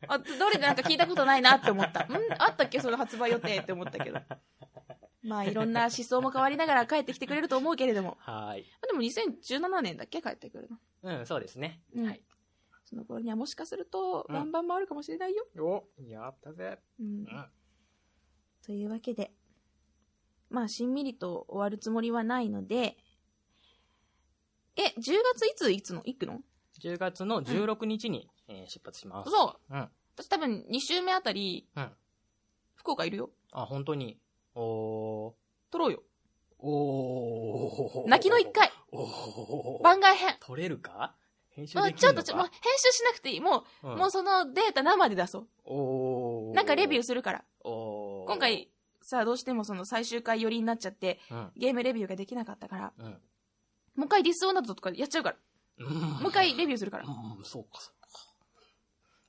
あ、どれでなんか聞いたことないなって思った。ん？あったっけ？その発売予定って思ったけど。まあいろんな思想も変わりながら帰ってきてくれると思うけれども。(laughs) はい。でも2017年だっけ？帰ってくるの。うん、そうですね。うん、はい。その頃にはもしかすると、バンバンもあるかもしれないよ。お、やったぜ。うん。というわけで、まあ、しんみりと終わるつもりはないので、え、10月いついつの？行くの ?10 月の16日に、うん、えー、出発します。そう。うん。私多分2週目あたり、うん。福岡いるよ。あ、本当に。おー。撮ろうよ。おー。泣きの1回。おー。番外編。撮れるか？編集できるのか？ちょっとちょ、もう編集しなくていい。もう、うん、もうそのデータ生で出そう。おなんかレビューするから。お今回、さあどうしてもその最終回寄りになっちゃって、うん、ゲームレビューができなかったから、うん、もう一回ディスオーナードとかやっちゃうから。うん、もう一回レビューするから。うん、そうか、そうか。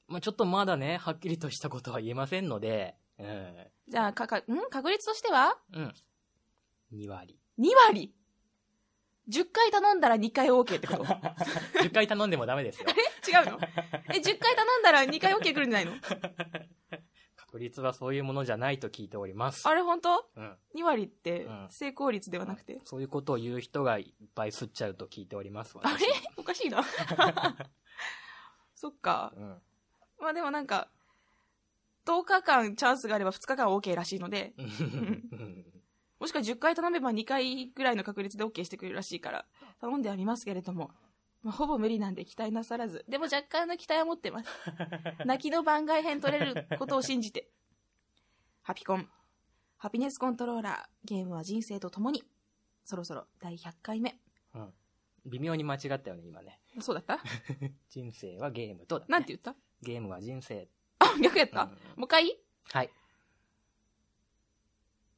まあちょっとまだね、はっきりとしたことは言えませんので、うん。じゃあ、か、か、ん？確率としては？うん。2割。2割 ?10 回頼んだら2回 OK ってこと (laughs) ?10 回頼んでもダメですよ。(laughs) え？違うの？え、10回頼んだら2回 OK 来るんじゃないの？確率はそういうものじゃないと聞いております。あれ本当？うん。2割って成功率ではなくて？うん、そういうことを言う人がいっぱい吸っちゃうと聞いております。あれ？おかしいな。(laughs) そっか。うん。まあでもなんか、10日間チャンスがあれば2日間 OK らしいので、もしくは10回頼めば2回ぐらいの確率で OK してくれるらしいから、頼んではみますけれども、まあ、ほぼ無理なんで期待なさらず。でも若干の期待は持ってます。(laughs) 泣きの番外編取れることを信じて。ハピコン。ハピネスコントローラー。ゲームは人生と共に。そろそろ第100回目。うん。微妙に間違ったよね、今ね。そうだった？(laughs) 人生はゲームと、ね、なんて言った？ゲームは人生。あ、逆やった、うん、もう一回？はい。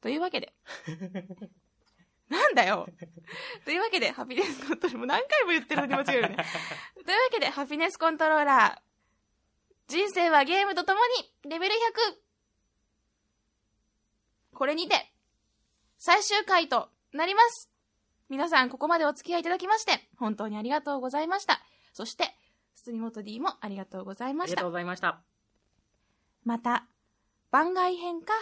というわけで。(laughs) なんだよ。というわけで、ハピネスコントローラー、もう何回も言ってるのに間違えるね。というわけで、ハピネスコントローラー、人生はゲームと共に、レベル100。これにて、最終回となります。皆さん、ここまでお付き合いいただきまして、本当にありがとうございました。そして、住本 D もありがとうございました。ありがとうございました。また、番外編か、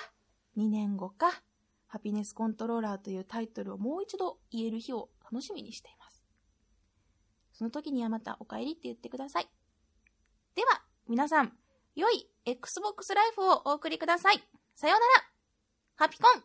2年後か、ハピネスコントローラーというタイトルをもう一度言える日を楽しみにしています。その時にはまたお帰りって言ってください。では、皆さん、良い Xbox ライフをお送りください。さようならハピコン